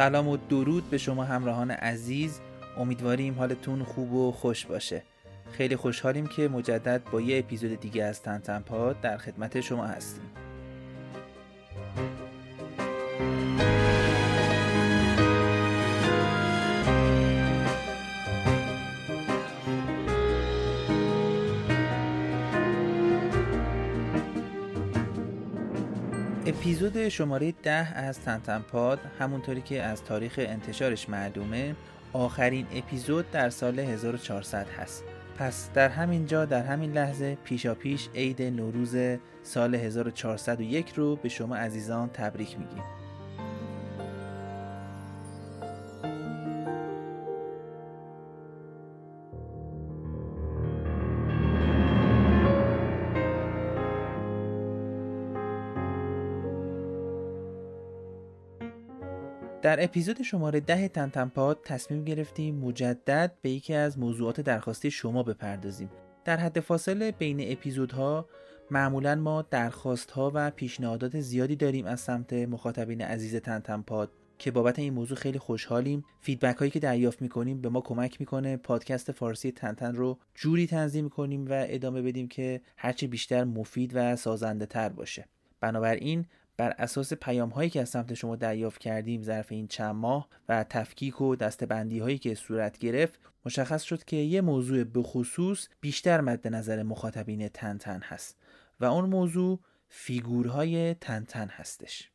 سلام و درود به شما همراهان عزیز. امیدواریم حالتون خوب و خوش باشه. خیلی خوشحالیم که مجدد با یه اپیزود دیگه از تنتنپاد در خدمت شما هستیم. اپیزود شماره ده از تنتنپاد همونطوری که از تاریخ انتشارش معلومه آخرین اپیزود در سال 1400 هست. پس در همین جا در همین لحظه پیشا پیش عید نوروز سال 1401 رو به شما عزیزان تبریک میگیم. در اپیزود شماره ده تنتنپاد تصمیم گرفتیم مجدد به یکی از موضوعات درخواستی شما بپردازیم. در حد فاصله بین اپیزودها معمولا ما درخواست ها و پیشنهادات زیادی داریم از سمت مخاطبین عزیز تنتنپاد که بابت این موضوع خیلی خوشحالیم. فیدبک هایی که دریافت می‌کنیم به ما کمک می‌کنه پادکست فارسی تنتن رو جوری تنظیم کنیم و ادامه بدیم که هرچه بیشتر مفید و سازنده تر باشه. بنابراین بر اساس پیام هایی که از سمت شما دریافت کردیم ظرف این چند ماه و تفکیک و دستبندی هایی که صورت گرفت مشخص شد که یه موضوع به خصوص بیشتر مد نظر مخاطبین تنتن هست و اون موضوع فیگورهای تنتن هستش.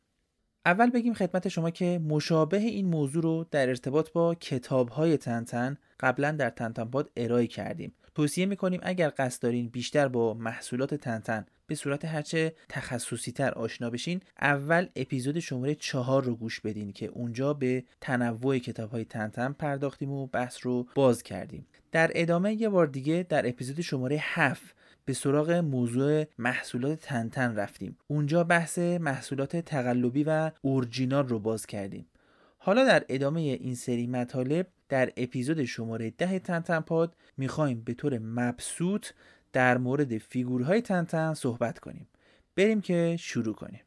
اول بگیم خدمت شما که مشابه این موضوع رو در ارتباط با کتاب های تنتن قبلا در تنتنپاد ارائه کردیم. توصیه می‌کنیم اگر قصد دارین بیشتر با محصولات تنتن به صورت هرچه تخصصی تر آشنا بشین اول اپیزود شماره چهار رو گوش بدین که اونجا به تنوع کتاب های تنتن پرداختیم و بحث رو باز کردیم. در ادامه یه بار دیگه در اپیزود شماره هفت به سراغ موضوع محصولات تنتن رفتیم. اونجا بحث محصولات تقلبی و اورجینال رو باز کردیم. حالا در ادامه این سری مطالب در اپیزود شماره ده تنتن پاد می‌خوایم به طور مبسوط در مورد فیگورهای تنتن صحبت کنیم. بریم که شروع کنیم.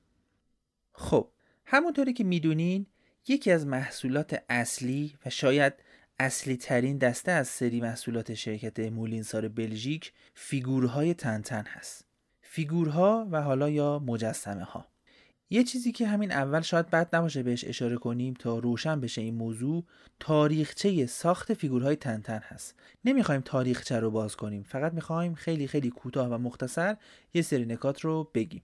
خب همونطوری که می‌دونین یکی از محصولات اصلی و شاید اصلی ترین دسته از سری محصولات شرکت Moulinsart بلژیک فیگورهای تنتن هست. فیگورها و حالا یا مجسمه ها یه چیزی که همین اول شاید بد نباشه بهش اشاره کنیم تا روشن بشه این موضوع تاریخچه ساخت فیگورهای تنتن هست. نمی‌خوایم تاریخچه رو باز کنیم فقط می‌خوایم خیلی خیلی کوتاه و مختصر یه سری نکات رو بگیم.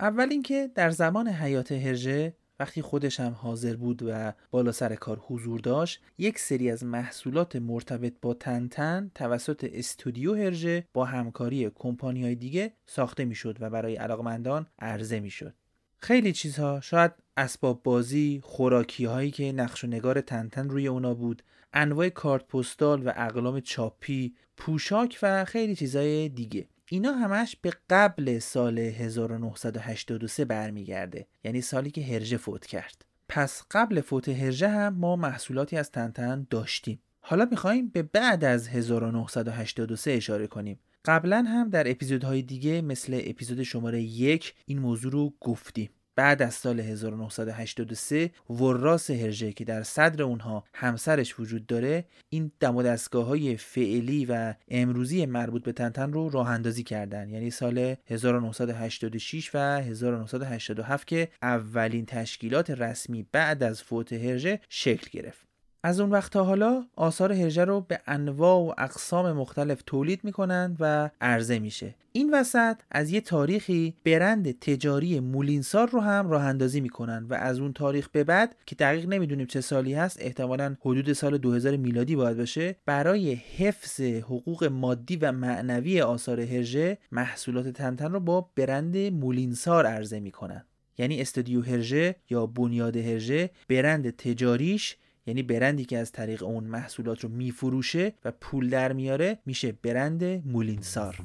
اول اینکه در زمان حیات هرژه وقتی خودش هم حاضر بود و بالا سر کار حضور داشت یک سری از محصولات مرتبط با تنتن توسط استودیو هرژه با همکاری کمپانی های دیگه ساخته می‌شد و برای علاقمندان عرضه می‌شد. خیلی چیزها شاید اسباب بازی خوراکی هایی که نقش و نگار تنتن روی اونا بود انواع کارت پستال و اقلام چاپی پوشاک و خیلی چیزهای دیگه. اینا همش به قبل سال 1983 برمیگرده یعنی سالی که هرژه فوت کرد. پس قبل فوت هرژه هم ما محصولاتی از تنتن داشتیم. حالا می‌خوایم به بعد از 1983 اشاره کنیم. قبلا هم در اپیزودهای دیگه مثل اپیزود شماره یک این موضوع رو گفتیم. بعد از سال 1983 وراس هرژه که در صدر اونها همسرش وجود داره این دم و دستگاه های فعلی و امروزی مربوط به تنتن رو راه اندازی کردن. یعنی سال 1986 و 1987 که اولین تشکیلات رسمی بعد از فوت هرژه شکل گرفت. از اون وقت تا حالا آثار هرژه رو به انواع و اقسام مختلف تولید می‌کنند و عرضه میشه. این وسط از یه تاریخی برند تجاری مولینسار رو هم راه اندازی می‌کنن و از اون تاریخ به بعد که دقیق نمی‌دونیم چه سالی هست احتمالا حدود سال 2000 میلادی باید باشه برای حفظ حقوق مادی و معنوی آثار هرژه محصولات تنتن رو با برند مولینسار عرضه می‌کنن. یعنی استودیو هرژه یا بنیاد هرژه برند تجاریش یعنی برندی که از طریق اون محصولات رو میفروشه و پول در میاره میشه برند مولینسار.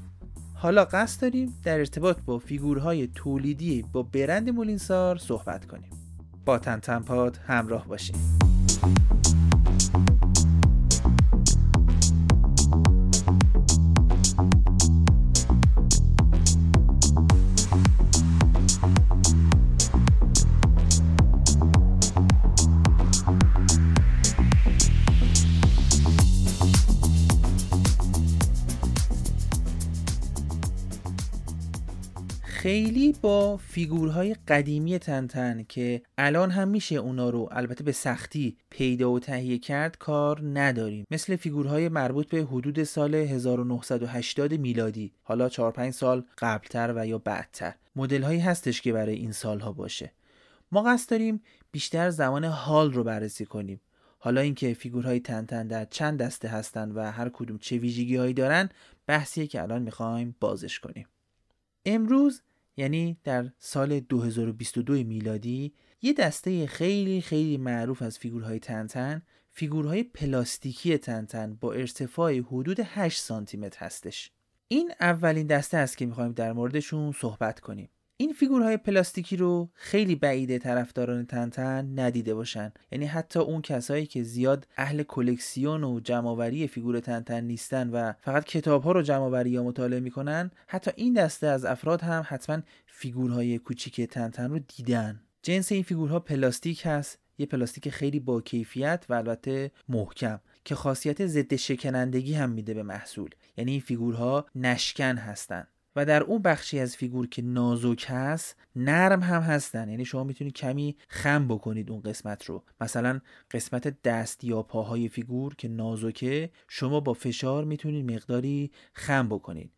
حالا قصد داریم در ارتباط با فیگورهای تولیدی با برند مولینسار صحبت کنیم. با تنتنپاد همراه باشیم خیلی با فیگورهای قدیمی تنتن که الان هم میشه اونا رو البته به سختی پیدا و تهیه کرد کار نداریم. مثل فیگورهای مربوط به حدود سال 1980 میلادی حالا 4 5 سال قبلتر و یا بعدتر. مدل هایی هستش که برای این سالها باشه. ما قصد داریم بیشتر زمان حال رو بررسی کنیم. حالا اینکه فیگورهای تنتن در چند دسته هستند و هر کدوم چه ویژگی هایی دارن بحثیه که الان می‌خوایم بازش کنیم. امروز یعنی در سال 2022 میلادی یه دسته خیلی خیلی معروف از فیگورهای تنتن فیگورهای پلاستیکی تنتن با ارتفاع حدود 8 سانتی متر هستش. این اولین دسته است که می‌خوایم در موردشون صحبت کنیم. این فیگورهای پلاستیکی رو خیلی بعیده طرفداران تنتن ندیده باشن. یعنی حتی اون کسایی که زیاد اهل کلکسیون و جمعآوری فیگور تنتن نیستن و فقط کتاب ها رو جمعآوری یا مطالعه می‌کنن حتی این دسته از افراد هم حتما فیگورهای کوچیک تنتن رو دیدن. جنس این فیگورها پلاستیک هست یه پلاستیک خیلی با کیفیت و البته محکم که خاصیت ضد شکنندگی هم میده به محصول. یعنی این فیگورها نشکن هستن. و در اون بخشی از فیگور که نازک هست نرم هم هستن. یعنی شما می‌تونید کمی خم بکنید اون قسمت رو. مثلا قسمت دست یا پاهای فیگور که نازکه شما با فشار می‌تونید مقداری خم بکنید.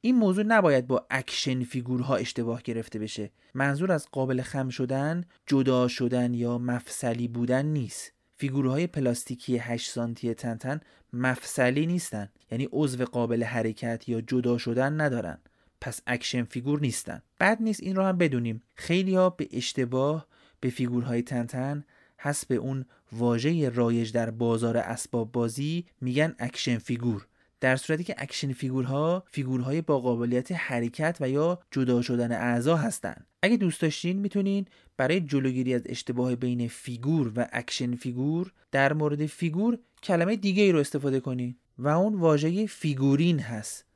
این موضوع نباید با action figure ها اشتباه گرفته بشه. منظور از قابل خم شدن جدا شدن یا مفصلی بودن نیست. فیگورهای پلاستیکی 8 سانتی تنتن مفصلی نیستن. یعنی عضو قابل حرکت یا جدا شدن ندارن. پس action figure نیستن. بد نیست این رو هم بدونیم. خیلی ها به اشتباه به فیگورهای تنتن حسب اون واژه رایج در بازار اسباب بازی میگن action figure. در صورتی که action figure ها فیگورهای با قابلیت حرکت و یا جدا شدن اعضا هستند اگه دوست داشتین می‌تونین برای جلوگیری از اشتباه بین فیگور و action figure در مورد فیگور کلمه دیگه ای رو استفاده کنین. و اون واژه figurine هست.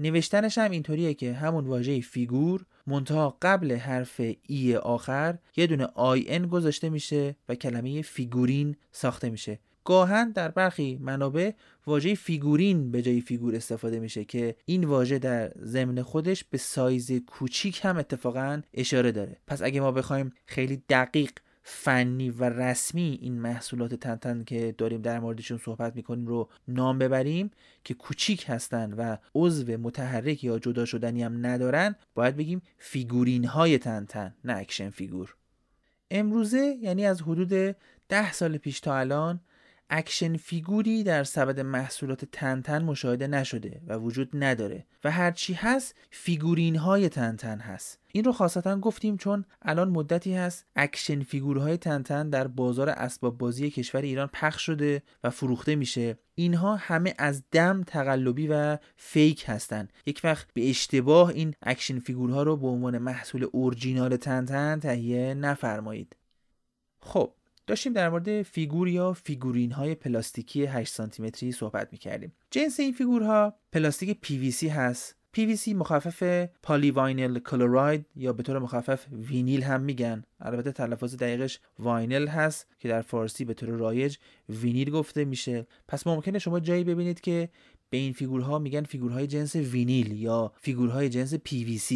نوشتنش هم اینطوریه که همون واژه figure منتها قبل حرف E آخر یه دونه IN گذاشته میشه و کلمه figurine ساخته میشه. گاهاً در برخی منابع واژه figurine به جای فیگور استفاده میشه که این واژه در ضمن خودش به سایز کوچیک هم اتفاقا اشاره داره. پس اگه ما بخوایم خیلی دقیق فنی و رسمی این محصولات تنتن که داریم در موردشون صحبت می‌کنیم رو نام ببریم که کوچیک هستن و عضو متحرک یا جدا شدنی هم ندارن باید بگیم figurine های تنتن نه action figure. امروزه یعنی از حدود ده سال پیش تا الان action figure ی در سبد محصولات تنتن مشاهده نشده و وجود نداره و هرچی هست figurine های تنتن هست. این رو خاصتا گفتیم چون الان مدتی هست action figure های تنتن در بازار اسباب بازی کشور ایران پخش شده و فروخته میشه. اینها همه از دم تقلبی و fake هستن. یک وقت به اشتباه این action figure ها رو به عنوان محصول اورجینال تنتن تهیه نفرمایید. خب داشتیم در مورد فیگور یا figurine های پلاستیکی 8 سانتی متری صحبت می‌کردیم. جنس این فیگورها پلاستیک PVC هست. PVC مخفف polyvinyl chloride یا به طور مخفف وینیل هم میگن. البته تلفظ دقیقش vinyl هست که در فارسی به طور رایج وینیل گفته میشه. پس ممکنه شما جایی ببینید که به این فیگورها میگن فیگورهای جنس وینیل یا فیگورهای جنس PVC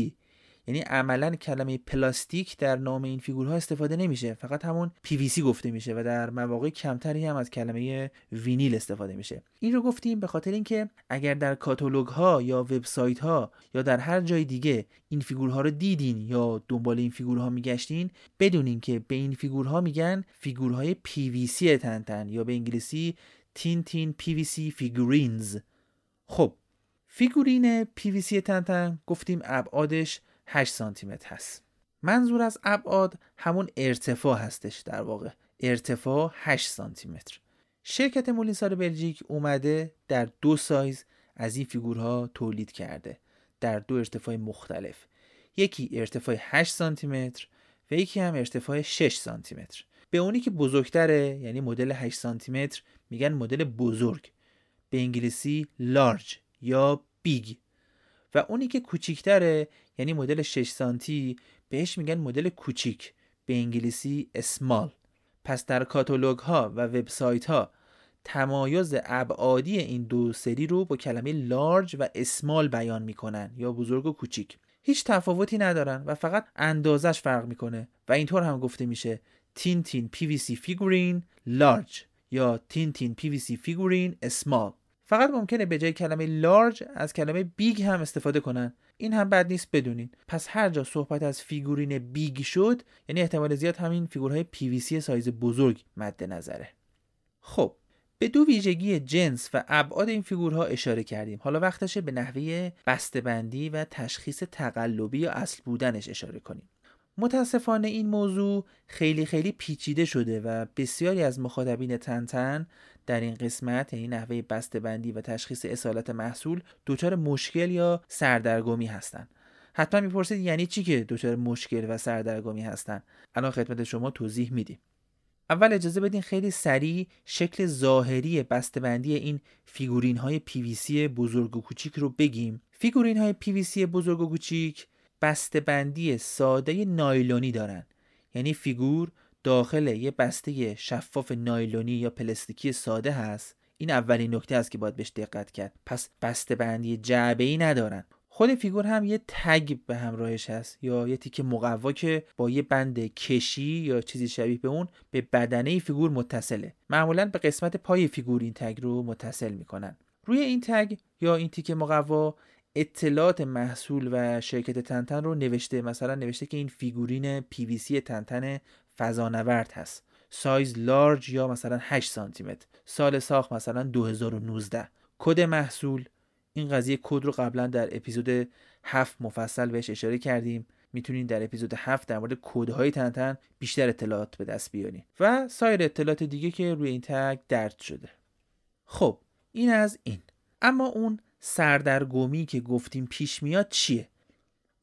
یعنی عملا کلمه پلاستیک در نام این فیگورها استفاده نمیشه. فقط همون PVC گفته میشه و در مواقع کمتری هم از کلمه وینیل استفاده میشه. این رو گفتیم به خاطر اینکه اگر در کاتالوگ ها یا وبسایت ها یا در هر جای دیگه این فیگورها رو دیدین یا دنبال این فیگورها میگشتین بدونین که به این فیگورها میگن فیگورهای PVC تنتن یا به انگلیسی Tintin PVC figurines. خب figurine PVC تنتن گفتیم ابعادش 8 سانتی متر هست. منظور از ابعاد همون ارتفاع هستش در واقع. ارتفاع 8 سانتی متر شرکت مولینسار بلژیک اومده در دو سایز از این فیگورها تولید کرده. در دو ارتفاع مختلف. یکی ارتفاع 8 سانتی متر و یکی هم ارتفاع 6 سانتی متر به اونی که بزرگتره یعنی مدل 8 سانتی متر میگن مدل بزرگ. به انگلیسی large یا big و اونی که کوچیکتره یعنی مدل 6 سانتی بهش میگن مدل کوچیک به انگلیسی small پس در کاتالوگ ها و وبسایت ها تمایز ابعادی این دو سری رو با کلمه large و small بیان می‌کنن یا بزرگ و کوچیک. هیچ تفاوتی ندارن و فقط اندازش فرق می‌کنه و اینطور هم گفته میشه Tintin PVC figurine large یا Tintin PVC figurine small فقط ممکنه به جای کلمه large از کلمه big هم استفاده کنن. این هم بد نیست بدونین. پس هر جا صحبت از figurine big شد یعنی احتمال زیاد همین فیگورهای PVC سایز بزرگ مد نظره. خب به دو ویژگی جنس و ابعاد این فیگورها اشاره کردیم. حالا وقتشه به نحوه بسته‌بندی و تشخیص تقلبی یا اصل بودنش اشاره کنیم. متاسفانه این موضوع خیلی خیلی پیچیده شده و بسیاری از مخاطبین تنتن در این قسمت یعنی نحوه بندی و تشخیص اصالت محصول دچار مشکل یا سردرگمی هستند حتما می‌پرسید یعنی چی که دچار مشکل و سردرگمی هستند الان خدمت شما توضیح میدیم. اول اجازه بدین خیلی سریع شکل ظاهری بسته‌بندی این فیگورین های پیویسی بزرگ و کوچیک رو بگیم. فیگورین های پیویسی بزرگ و کوچیک بسته‌بندی ساده نایلونی دارن. یعنی فیگور داخل یه بسته شفاف نایلونی یا پلاستیکی ساده هست. این اولین نکته است که باید بهش دقت کرد. پس بسته بندی جعبه ای ندارن. خود فیگور هم یه tag به همراهش هست یا یه تیکه مقوا که با یه بند کشی یا چیزی شبیه به اون به بدنه فیگور متصله. معمولا به قسمت پای فیگور این tag رو متصل می‌کنن. روی این tag یا این تیکه مقوا اطلاعات محصول و شرکت تنتن رو نوشته. مثلا نوشته که این figurine PVC تنتن فضانورد هست. سایز large یا مثلا 8 سانتی متر سال ساخت مثلا 2019 کد محصول. این قضیه کد رو قبلا در اپیزود 7 مفصل بهش اشاره کردیم. می‌تونین در اپیزود 7 در مورد کدهای تنتن بیشتر اطلاعات به دست بیارین. و سایر اطلاعات دیگه که روی این tag درج شده. خب این از این. اما اون سردرگمی که گفتیم پیش میاد چیه؟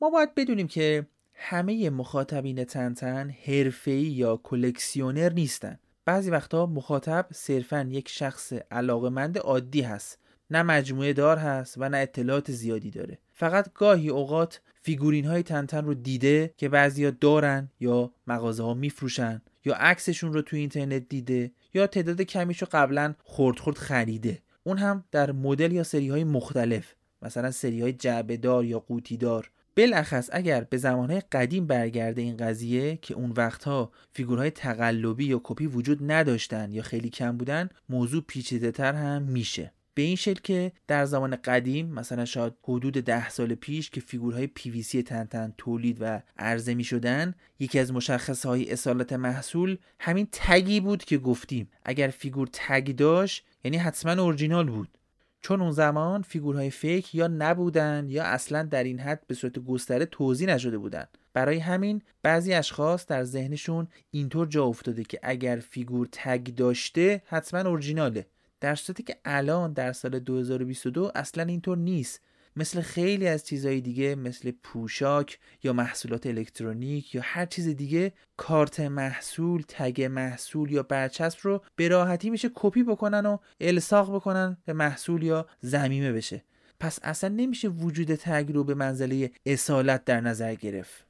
ما باید بدونیم که همه مخاطبین تنتن حرفه‌ای یا کلکسیونر نیستن. بعضی وقتا مخاطب صرفا یک شخص علاقمند عادی هست. نه مجموعه دار هست و نه اطلاعات زیادی داره. فقط گاهی اوقات فیگورین های تنتن رو دیده که بعضیا دارن یا مغازه ها میفروشن یا عکسشون رو تو اینترنت دیده یا تعداد کمیش رو قبلا خورد خورد خریده. اون هم در مدل یا سری های مختلف مثلا سری های جعبه دار یا قوطی دار بالاخص اگر به زمانهای قدیم برگرده این قضیه که اون وقتها فیگورهای تقلبی یا کپی وجود نداشتن یا خیلی کم بودن موضوع پیچیده تر هم میشه. به این شکل که در زمان قدیم مثلا شاید حدود ده سال پیش که فیگورهای پیویسی تنتن تولید و عرضه می شدن یکی از مشخصهای اصالت محصول همین tag ی بود که گفتیم. اگر فیگور tag داشت یعنی حتما اورجینال بود. چون اون زمان فیگورهای fake یا نبودن یا اصلا در این حد به صورت گسترده توزیع نشده بودن. برای همین بعضی اشخاص در ذهنشون اینطور جا افتاده که اگر فیگور tag داشته حتما اورجیناله. در صورتی که الان در سال 2022 اصلا اینطور نیست. مثل خیلی از چیزهای دیگه مثل پوشاک یا محصولات الکترونیک یا هر چیز دیگه کارت محصول tag محصول یا برچسب رو به راحتی میشه کپی بکنن و الصاق بکنن به محصول یا ضمیمه بشه. پس اصلا نمیشه وجود تگ رو به منزله اصالت در نظر گرفت.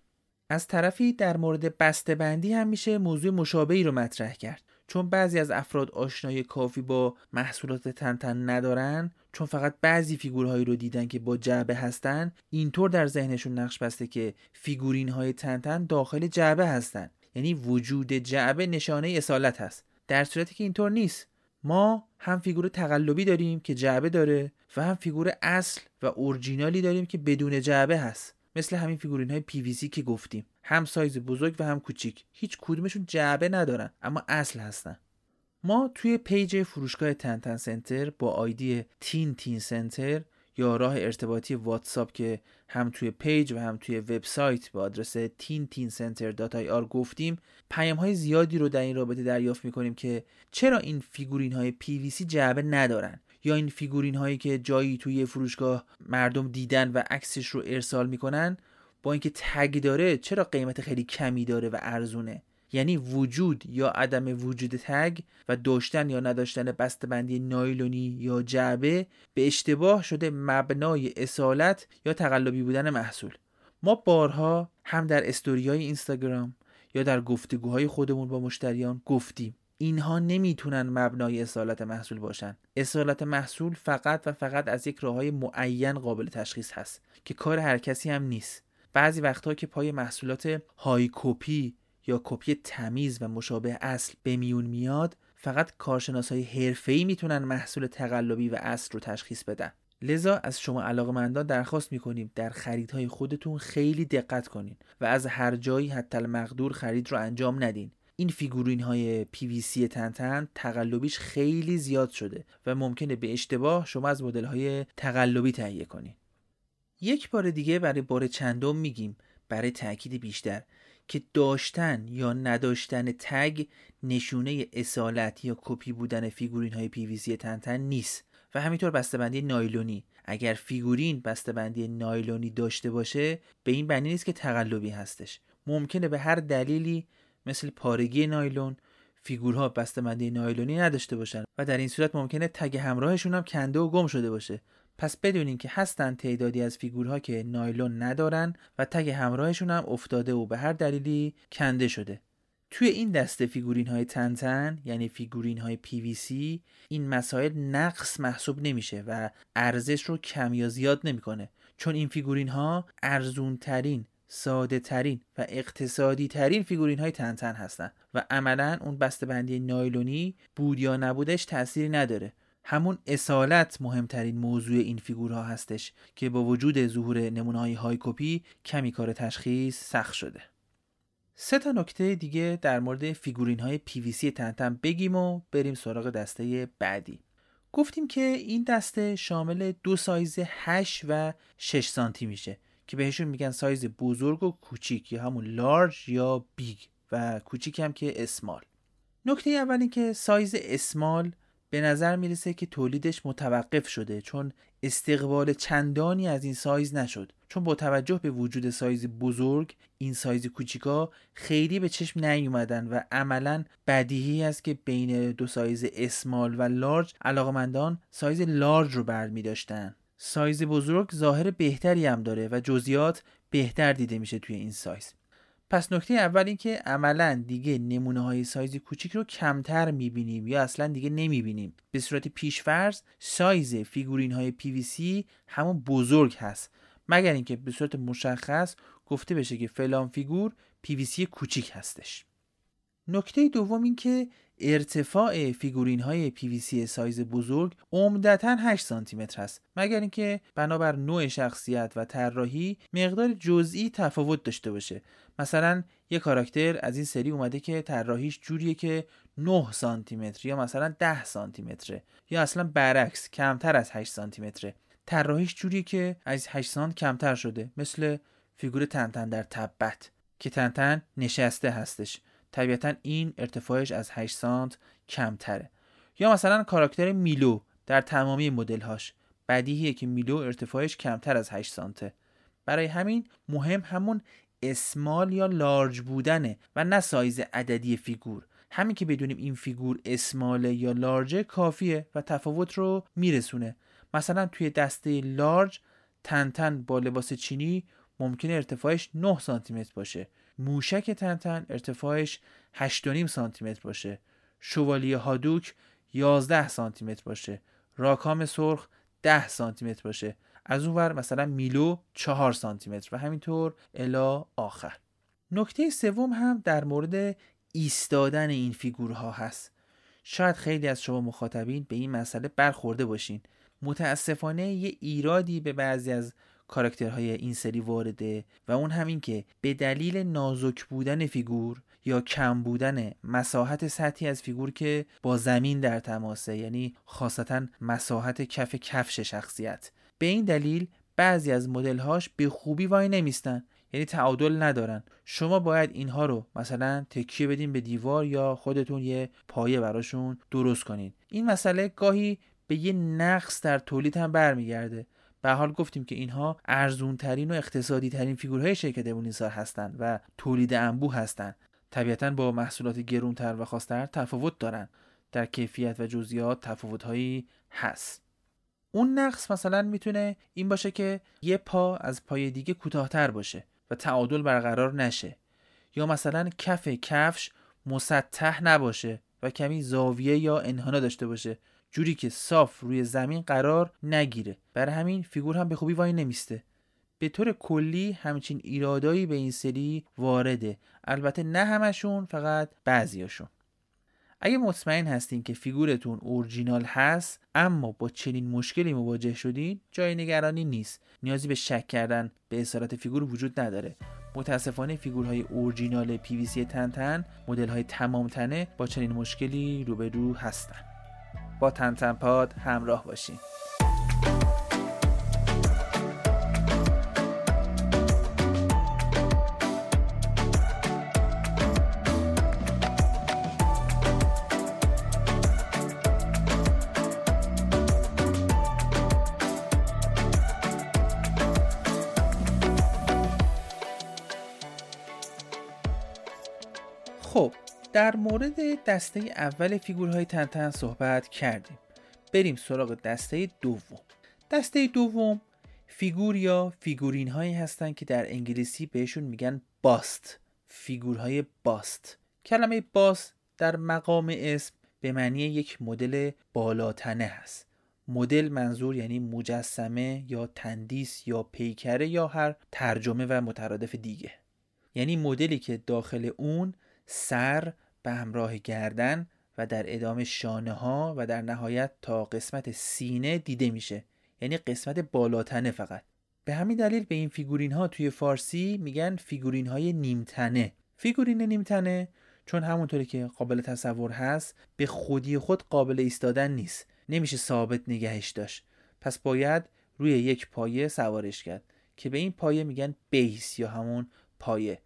از طرفی در مورد بسته‌بندی هم میشه موضوع مشابهی رو مطرح کرد. چون بعضی از افراد آشنایی کافی با محصولات تنتن ندارن چون فقط بعضی فیگورهایی رو دیدن که با جعبه هستن اینطور در ذهنشون نقش بسته که فیگورین های تنتن داخل جعبه هستن. یعنی وجود جعبه نشانه اصالت هست. در صورتی که اینطور نیست. ما هم فیگور تقلبی داریم که جعبه داره و هم فیگور اصل و اورجینالی داریم که بدون جعبه هست. مثل همین فیگورین های PVC که گفتیم. هم سایز بزرگ و هم کوچیک. هیچ کدومشون جعبه ندارن اما اصل هستن. ما توی پیج فروشگاه تنتن Center با آیدی Tintin Center یا راه ارتباطی واتساپ که هم توی پیج و هم توی وبسایت به آدرس Tintin Center dot IR گفتیم پیام های زیادی رو در این رابطه دریافت می‌کنیم که چرا این فیگورین های PVC جعبه ندارن؟ یا این فیگورین هایی که جایی توی فروشگاه مردم دیدن و عکسش رو ارسال می‌کنن با اینکه تگ داره چرا قیمت خیلی کمی داره و ارزونه؟ یعنی وجود یا عدم وجود تگ و داشتن یا نداشتن بسته‌بندی نایلونی یا جعبه به اشتباه شده مبنای اصالت یا تقلبی بودن محصول. ما بارها هم در استوریای اینستاگرام یا در گفتگوهای خودمون با مشتریان گفتیم اینها نمی‌تونن مبنای اصالت محصول باشن. اصالت محصول فقط و فقط از یک راه های معین قابل تشخیص هست که کار هر کسی هم نیست. بعضی وقتها که پای محصولات های کپی یا کپی تمیز و مشابه اصل به میون میاد فقط کارشناس های حرفه‌ای می‌تونن محصول تقلبی و اصل رو تشخیص بدن. لذا از شما علاقمندان درخواست می‌کنیم در خریدهای خودتون خیلی دقت کنین و از هر جایی حتی المقدور خرید رو انجام ندین. این فیگورین های PVC تنتن تقلبیش خیلی زیاد شده و ممکنه به اشتباه شما از مدل های تقلبی تهیه کنین. یک بار دیگه برای بار چندم میگیم برای تاکید بیشتر که داشتن یا نداشتن تگ نشونه اصالت یا کپی بودن فیگورین های PVC تنتن نیست. و همینطور بسته‌بندی نایلونی. اگر فیگورین بسته‌بندی نایلونی داشته باشه به این معنی نیست که تقلبی هستش. ممکنه به هر دلیلی مثل پارگی نایلون فیگورها بسته‌بندی نایلونی نداشته باشن. و در این صورت ممکنه تگ همراهشون هم کنده و گم شده باشه. پس بدونین که هستن تعدادی از فیگورها که نایلون ندارن و تگ همراهشون هم افتاده و به هر دلیلی کنده شده. توی این دسته فیگورین های تنتن یعنی فیگورین های PVC این مسائل نقص محسوب نمیشه و ارزش رو کم یا زیاد نمی‌کنه. چون این فیگورین ها ارزون ترین ساده ترین و اقتصادی ترین فیگورین های تنتن هستن و عملا اون بندی نایلونی بود یا نبودش تأثیری نداره. همون اصالت مهمترین موضوع این فیگورها هستش که با وجود ظهور نمونه های کپی کمی کار تشخیص سخت شده. سه تا نکته دیگه در مورد فیگورین های PVC تنتن بگیم و بریم سراغ دسته بعدی. گفتیم که این دسته شامل دو سایز 8 و 6 سانتی میشه که بهشون میگن سایز بزرگ و کوچیک یا همون large یا big و کوچیک هم که small. نکته اولی که سایز small به نظر می‌رسه که تولیدش متوقف شده چون استقبال چندانی از این سایز نشد چون با توجه به وجود سایز بزرگ این سایز کوچیکا خیلی به چشم نیومدن و عملا بدیهی است که بین دو سایز small و large علاقمندان سایز large رو بر می داشتن. سایز بزرگ ظاهر بهتری هم داره و جزئیات بهتر دیده میشه توی این سایز پس نکته اول این که عملا دیگه نمونه های سایز کوچیک رو کمتر می‌بینیم یا اصلا دیگه نمی‌بینیم. به صورت پیشفرض سایز فیگورین های PVC همون بزرگ هست. مگر اینکه به صورت مشخص گفته بشه که فلان فیگور PVC کوچیک هستش. نکته دوم این که ارتفاع فیگورین های PVC سایز بزرگ عمدتا 8 سانتی متر است مگر اینکه بنابر نوع شخصیت و طراحی مقدار جزئی تفاوت داشته باشه. مثلا یه کاراکتر از این سری اومده که طراحیش جوریه که 9 سانتی متر یا مثلا 10 سانتی متره یا اصلا برعکس کمتر از 8 سانتی متره طراحیش جوریه که از 8 سانت کمتر شده مثل فیگور تنتن در تبت که تنتن نشسته هستش. طبیعتا این ارتفاعش از 8 سانت کمتره. یا مثلا کاراکتر میلو در تمامی مدل هاش بدیهیه که میلو ارتفاعش کمتر از 8 سانته. برای همین مهم همون small یا large بودنه و نه سایز عددی فیگور. همین که بدونیم این فیگور small ه یا large ه کافیه و تفاوت رو میرسونه. مثلا توی دسته large تنتن با لباس چینی ممکنه ارتفاعش 9 سانتی متر باشه. موشک تنتن ارتفاعش 8.5 سانتی متر باشه. شوالیه هادوک 11 سانتی متر باشه. راکام سرخ 10 سانتی متر باشه. از اون ور مثلا میلو 4 سانتی متر و همینطور الا آخر. نکته سوم هم در مورد ایستادن این فیگورها هست. شاید خیلی از شما مخاطبین به این مسئله برخورده باشین. متاسفانه یه ایرادی به بعضی از کاراکترهای این سری وارده و اون همین که به دلیل نازک بودن فیگور یا کم بودن مساحت سطحی از فیگور که با زمین در تماسه یعنی خاصتا مساحت کف کفش شخصیت. به این دلیل بعضی از مدلهاش به خوبی وای نمیستن یعنی تعادل ندارن. شما باید اینها رو مثلا تکیه بدین به دیوار یا خودتون یه پایه براشون درست کنید این مسئله گاهی به یه نقص در تولید هم برمیگرده. به حال گفتیم که اینها ارزون ترین و اقتصادی ترین فیگورهای شرکت بونیسار هستند و تولید انبوه هستند. طبیعتا با محصولات گرونتر و خاصتر تفاوت دارن. در کیفیت و جزئیات تفاوتهایی هست. اون نقص مثلا می‌تونه این باشه که یه پا از پای دیگه کوتاهتر باشه و تعادل برقرار نشه. یا مثلا کف کفش مسطح نباشه و کمی زاویه یا انحنا داشته باشه. جوری که صاف روی زمین قرار نگیره. برای همین فیگور هم به خوبی وای نمیسته. به طور کلی همچین ایرادایی به این سری وارده. البته نه همشون فقط بعضیاشون. اگه مطمئن هستین که فیگورتون اورجینال هست اما با چنین مشکلی مواجه شدین جای نگرانی نیست. نیازی به شک کردن به اصالت فیگور وجود نداره. متاسفانه فیگورهای اورجینال پی وی تنتن مدل های تمام تنه با چنین مشکلی روبرو هستن. با تنتن پاد همراه باشین. در مورد دسته اول فیگورهای تنتن صحبت کردیم. بریم سراغ دسته دوم. دسته دوم فیگور یا فیگورین هایی هستند که در انگلیسی بهشون میگن bust. فیگورهای bust. کلمه bust در مقام اسم به معنی یک مدل بالاتنه هست. مدل منظور یعنی مجسمه یا تندیس یا پیکره یا هر ترجمه و مترادف دیگه. یعنی مدلی که داخل اون سر به همراه گردن و در ادامه شانه ها و در نهایت تا قسمت سینه دیده میشه. یعنی قسمت بالاتنه فقط. به همین دلیل به این فیگورین ها توی فارسی میگن فیگورین های نیمتنه. فیگورین نیمتنه چون همونطوری که قابل تصور هست به خودی خود قابل ایستادن نیست. نمیشه ثابت نگهش داشت. پس باید روی یک پایه سوارش کرد که به این پایه میگن base یا همون پایه.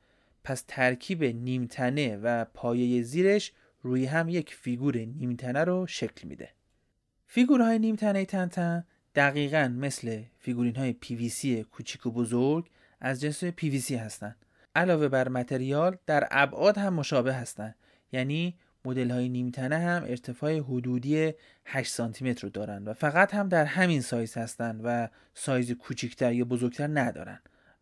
پس ترکیب نیمتنه و پایه زیرش روی هم یک فیگور نیمتنه رو شکل میده. فیگورهای نیمتنه تنتن دقیقا مثل فیگورین های PVC کوچیک و بزرگ از جنس PVC هستند علاوه بر متریال در ابعاد هم مشابه هستند یعنی مدل های نیمتنه هم ارتفاع حدودی 8 سانتی متر رو دارن و فقط هم در همین سایز هستند و سایز کوچکتر یا بزرگتر ندارن.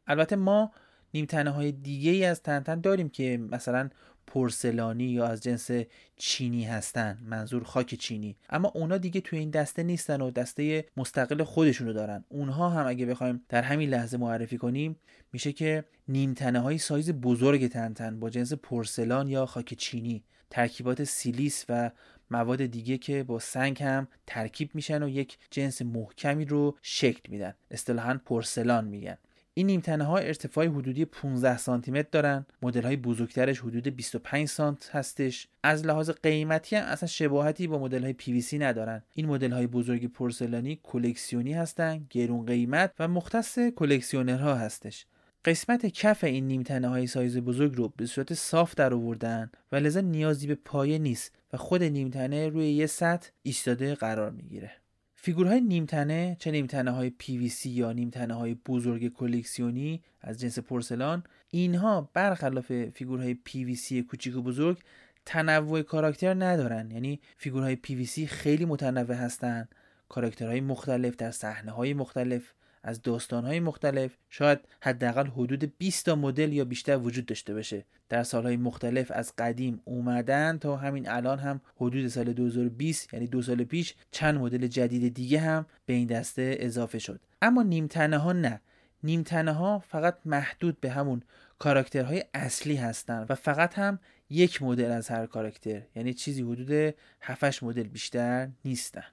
البته ما نیمتنه های دیگه ای از تنتن داریم که مثلا پرسلانی یا از جنس چینی هستن منظور خاک چینی. اما اونا دیگه توی این دسته نیستن و دسته مستقل خودشونو دارن. اونها هم اگه بخوایم در همین لحظه معرفی کنیم میشه که نیمتنه های سایز بزرگ تنتن با جنس پرسلان یا خاک چینی. ترکیبات سیلیس و مواد دیگه که با سنگ هم ترکیب میشن و یک جنس محکمی رو شکل میدن. اصطلاحا پرسلان میگن. این نیمتنه ها ارتفاع حدودی 15 سانتی متر دارن. مدل های بزرگترش حدود 25 سانت هستش. از لحاظ قیمتی هم اصلا شباهتی با مدل های PVC ندارن. این مدل های بزرگ پرسلانی کلکسیونی هستن گرون قیمت و مختص کلکسیونرها هستش. قسمت کف این نیمتنه های سایز بزرگ رو به صورت صاف در آوردن و لذا نیازی به پایه نیست و خود نیمتنه روی یه سطح ایستاده قرار می‌گیره. فیگورهای نیمتنه چه نیمتنه های PVC یا نیمتنه های بزرگ کلکسیونی از جنس پرسلان اینها برخلاف فیگورهای PVC کوچیک و بزرگ تنوع کاراکتر ندارن. یعنی فیگورهای PVC خیلی متنوع هستند کاراکترهای مختلف در صحنه های مختلف. از داستانهای مختلف شاید حداقل حدود 20 تا مدل یا بیشتر وجود داشته باشه. در سالهای مختلف از قدیم اومدن تا همین الان هم حدود سال 2020 یعنی دو سال پیش چند مدل جدید دیگه هم به این دسته اضافه شد. اما نیمتنه ها نه. نیمتنه ها فقط محدود به همون کاراکترهای اصلی هستن و فقط هم یک مدل از هر کاراکتر یعنی چیزی حدود 7 مدل بیشتر نیستن.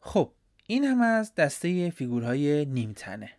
خب این هم از دسته فیگورهای نیمتنه.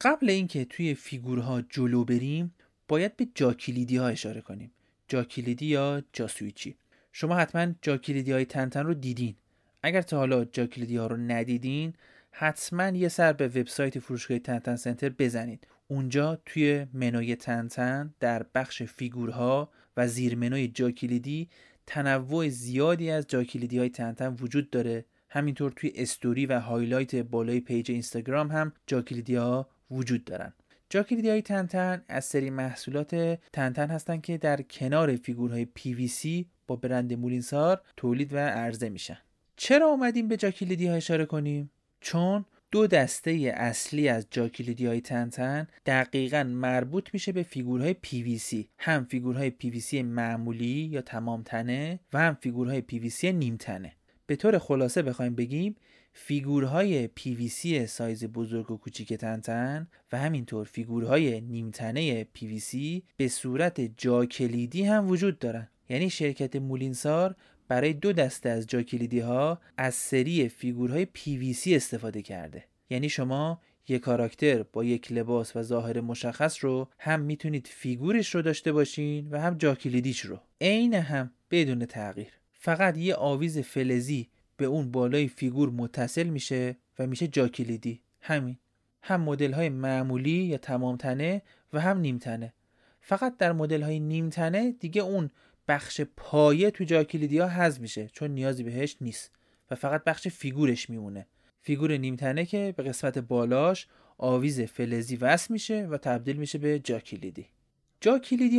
قبل اینکه توی فیگورها جلو بریم باید به جاکلیدی ها اشاره کنیم. جاکلیدی یا جاسویچی. شما حتما جاکلیدی های تنتن رو دیدین. اگر تا حالا جاکلیدی ها رو ندیدین حتما یه سر به وبسایت فروشگاه تنتن سنتر بزنید. اونجا توی منوی تنتن در بخش فیگورها و زیر منوی جاکلیدی تنوع زیادی از جاکلیدی های تنتن وجود داره. همینطور توی استوری و هایلایت بالای پیج اینستاگرام هم جاکلیدی ها وجود دارن. جاکلیدی های تنتن از سری محصولات تنتن هستن که در کنار فیگورهای PVC با برند مولینسار تولید و عرضه میشن. چرا اومدیم به جاکلیدی ها اشاره کنیم؟ چون دو دسته اصلی از جاکلیدی های تنتن دقیقا مربوط میشه به فیگورهای PVC هم فیگورهای PVC معمولی یا تمام تنه و هم فیگورهای PVC نیم تنه به طور خلاصه بخوایم بگیم فیگورهای PVC سایز بزرگ و کوچیک تنتن و همینطور فیگورهای نیمتنه PVC به صورت جا کلیدی هم وجود دارن. یعنی شرکت مولینسار برای دو دسته از جا کلیدی ها از سری فیگورهای PVC استفاده کرده. یعنی شما یک کاراکتر با یک لباس و ظاهر مشخص رو هم می‌تونید فیگورش رو داشته باشین و هم جا کلیدیش رو. عین هم بدون تغییر. فقط یه آویز فلزی به اون بالای فیگور متصل میشه و میشه جا کلیدی. همین. هم مدل های معمولی یا تمام تنه و هم نیم تنه فقط در مدل های نیم تنه دیگه اون بخش پایه تو جا کلیدی ها حذف میشه چون نیازی بهش نیست و فقط بخش فیگورش میمونه. فیگور نیمتنه که به قسمت بالاش آویز فلزی وصل میشه و تبدیل میشه به جا کلیدی.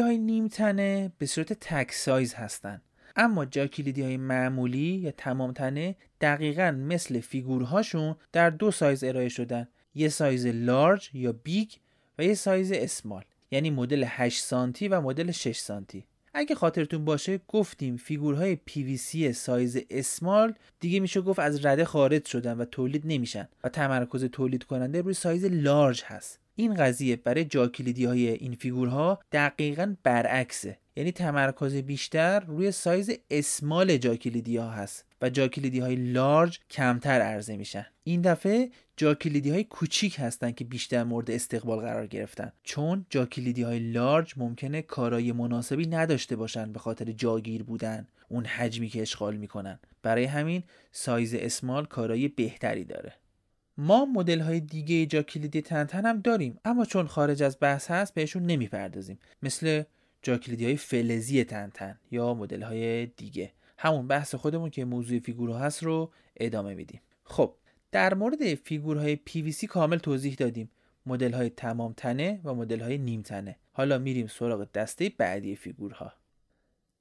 های نیمتنه به صورت تک سایز هستن. اما جا کلیدی های معمولی یا تمام تنه دقیقا مثل فیگورهاشون در دو سایز ارائه شدن. یه سایز large یا big و یه سایز small. یعنی مدل 8 سانتی و مدل 6 سانتی. اگه خاطرتون باشه گفتیم فیگورهای PVC سایز small دیگه میشه گفت از رده خارج شدن و تولید نمیشن و تمرکز تولید کننده روی سایز large هست. این قضیه برای جاکلیدی های این فیگورها دقیقا برعکسه. یعنی تمرکز بیشتر روی سایز small جاکلیدی ها هست و جاکلیدی های large کمتر عرضه میشن. این دفعه جاکلیدی های کوچیک هستن که بیشتر مورد استقبال قرار گرفتن. چون جاکلیدی های لارج ممکنه کارای مناسبی نداشته باشن به خاطر جاگیر بودن اون حجمی که اشغال می‌کنن. برای همین سایز اسمال کارای بهتری داره. ما مدل های دیگه جا کلیدی تنتن هم داریم اما چون خارج از بحث هست بهشون نمی‌پردازیم. مثل جا کلیدی های فلزی تنتن یا مدل های دیگه. همون بحث خودمون که موضوع فیگورها هست رو ادامه میدیم. خب در مورد فیگورهای PVC کامل توضیح دادیم. مدل های تمام تنه و مدل های نیم تنه. حالا میریم سراغ دسته بعدی فیگورها.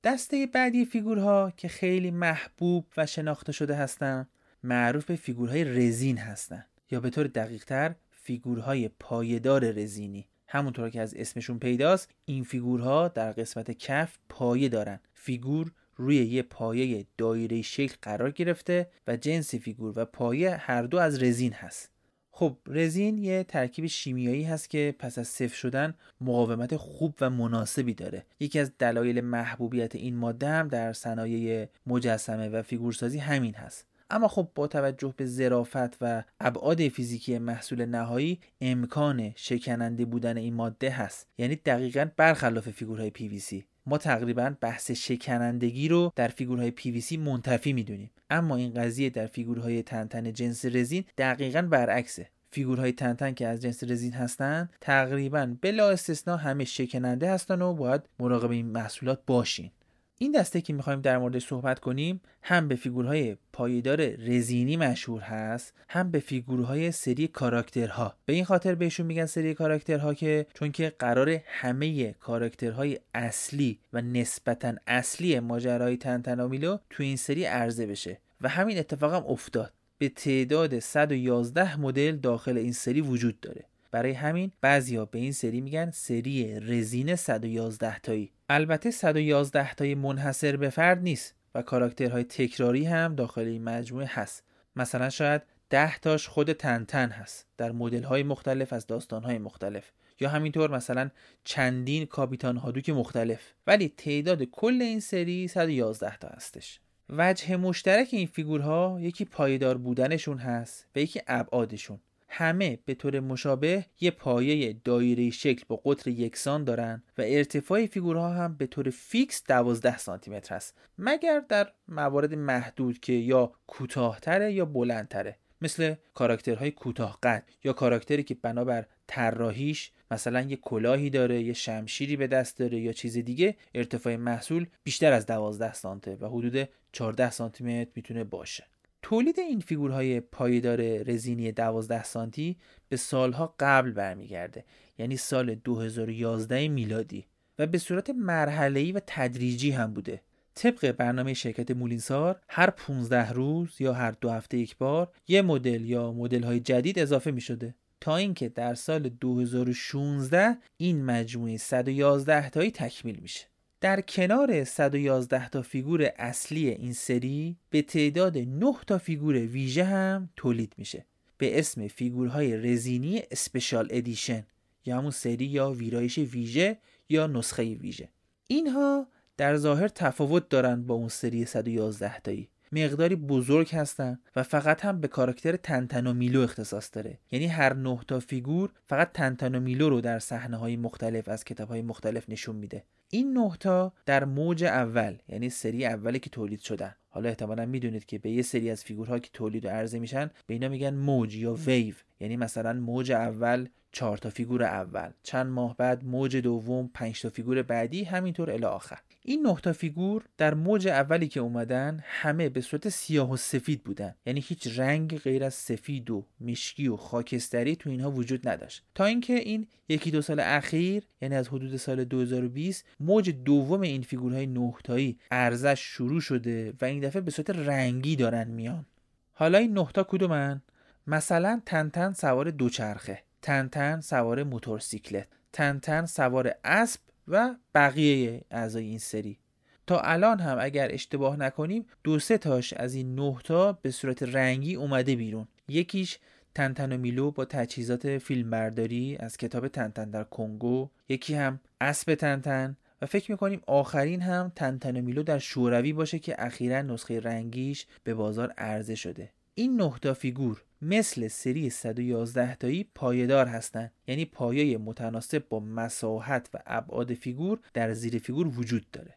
دسته بعدی فیگورها که خیلی محبوب و شناخته شده هستند معروف به فیگورهای رزین هستند یا به طور دقیق تر فیگورهای پایه دار رزینی. همونطور که از اسمشون پیداست این فیگورها در قسمت کف پایه دارن. فیگور روی یه پایه دایره شکل قرار گرفته و جنس فیگور و پایه هر دو از رزین هست. خب رزین یه ترکیب شیمیایی هست که پس از سفت شدن مقاومت خوب و مناسبی داره. یکی از دلایل محبوبیت این ماده هم در صنایع مجسمه و فیگورسازی همین هست. اما خب با توجه به ظرافت و ابعاد فیزیکی محصول نهایی امکان شکننده بودن این ماده هست. یعنی دقیقا برخلاف فیگورهای PVC ما تقریبا بحث شکنندگی رو در فیگورهای PVC منتفی می‌دونیم. اما این قضیه در فیگورهای تنتن جنس رزین دقیقا برعکسه. فیگورهای تنتن که از جنس رزین هستند تقریبا بلا استثنا همه شکننده هستن و باید مراقب این محصولات باشین. این دسته که می‌خوایم در موردش صحبت کنیم هم به فیگورهای پایه دار رزینی مشهور هست هم به فیگورهای سری کاراکترها. به این خاطر بهشون میگن سری کاراکترها که چون که قراره همه کاراکترهای اصلی و نسبتا اصلی ماجرای تنتن و میلو تو این سری عرضه بشه. و همین اتفاق هم افتاد. به تعداد 111 مدل داخل این سری وجود داره. برای همین بعضیا به این سری میگن سری رزین 111 تایی. البته 111 تای منحصر به فرد نیست و کاراکترهای تکراری هم داخل این مجموعه هست. مثلا شاید 10 تاش خود تنتن هست در مدل های مختلف از داستان های مختلف. یا همینطور مثلا چندین کاپیتان هادوک مختلف. ولی تعداد کل این سری 111 تا هستش. وجه مشترک این فیگورها یکی پایه دار بودنشون هست و یکی ابعادشون. همه به طور مشابه یه پایه دایره شکل با قطر یکسان دارن و ارتفاع فیگورها هم به طور فیکس 12 سانتی متر است مگر در موارد محدود که یا کوتاهتره یا بلندتره. مثل کاراکترهای کوتاه قد یا کاراکتری که بنابر طراحیش مثلا یه کلاهی داره یه شمشیری به دست داره یا چیز دیگه ارتفاع محصول بیشتر از 12 سانته و حدود 14 سانتی متر می‌تونه باشه. تولید این فیگورهای پایدار رزینی 12 سانتی به سالها قبل برمیگرده یعنی سال 2011 میلادی و به صورت مرحله‌ای و تدریجی هم بوده. طبق برنامه شرکت مولینسار هر 15 روز یا هر دو هفته یک بار یه مدل یا مدل های جدید اضافه می شده تا اینکه در سال 2016 این مجموعه 111 تایی تکمیل میشه. در کنار 111 تا فیگور اصلی این سری به تعداد 9 تا فیگور ویژه هم تولید میشه. به اسم فیگورهای رزینی special edition یا همون سری یا ویرایش ویژه یا نسخه ویژه. اینها در ظاهر تفاوت دارن با اون سری 111 تایی. مقداری بزرگ هستن و فقط هم به کاراکتر تنتن و میلو اختصاص داره. یعنی هر نه تا فیگور فقط تنتن و میلو رو در صحنه های مختلف از کتاب های مختلف نشون میده. این نه تا در موج اول یعنی سری اولی که تولید شدن. حالا احتمالا می‌دونید که به یه سری از فیگورها که تولید و عرضه میشن به اینا میگن موج یا ویو. یعنی مثلا موج اول چهار تا فیگور اول چند ماه بعد موج دوم پنج تا فیگور بعدی همینطور الی آخر. این نه فیگور در موج اولی که اومدن همه به صورت سیاه و سفید بودن. یعنی هیچ رنگ غیر از سفید و مشکی و خاکستری تو اینها وجود نداشت. تا اینکه این یکی دو سال اخیر یعنی از حدود سال 2020 موج دوم این فیگورهای نه تایی عرضه‌ش شروع شده و این دفعه به صورت رنگی دارن میان. حالا این نه تا کدومن مثلا تنتن سوار دوچرخه تنتن سوار موتورسیکلت تنتن سوار اسب و بقیه اعضای این سری. تا الان هم اگر اشتباه نکنیم دو سه تاش از این نه تا به صورت رنگی اومده بیرون. یکیش تنتن و میلو با تجهیزات فیلمبرداری از کتاب تنتن در کنگو یکی هم اسب تنتن و فکر می‌کنیم آخرین هم تنتن و میلو در شوروی باشه که اخیرا نسخه رنگیش به بازار عرضه شده. این نه تا فیگور مثل سری 111 تایی پایدار هستند. یعنی پایه متناسب با مساحت و ابعاد فیگور در زیر فیگور وجود داره.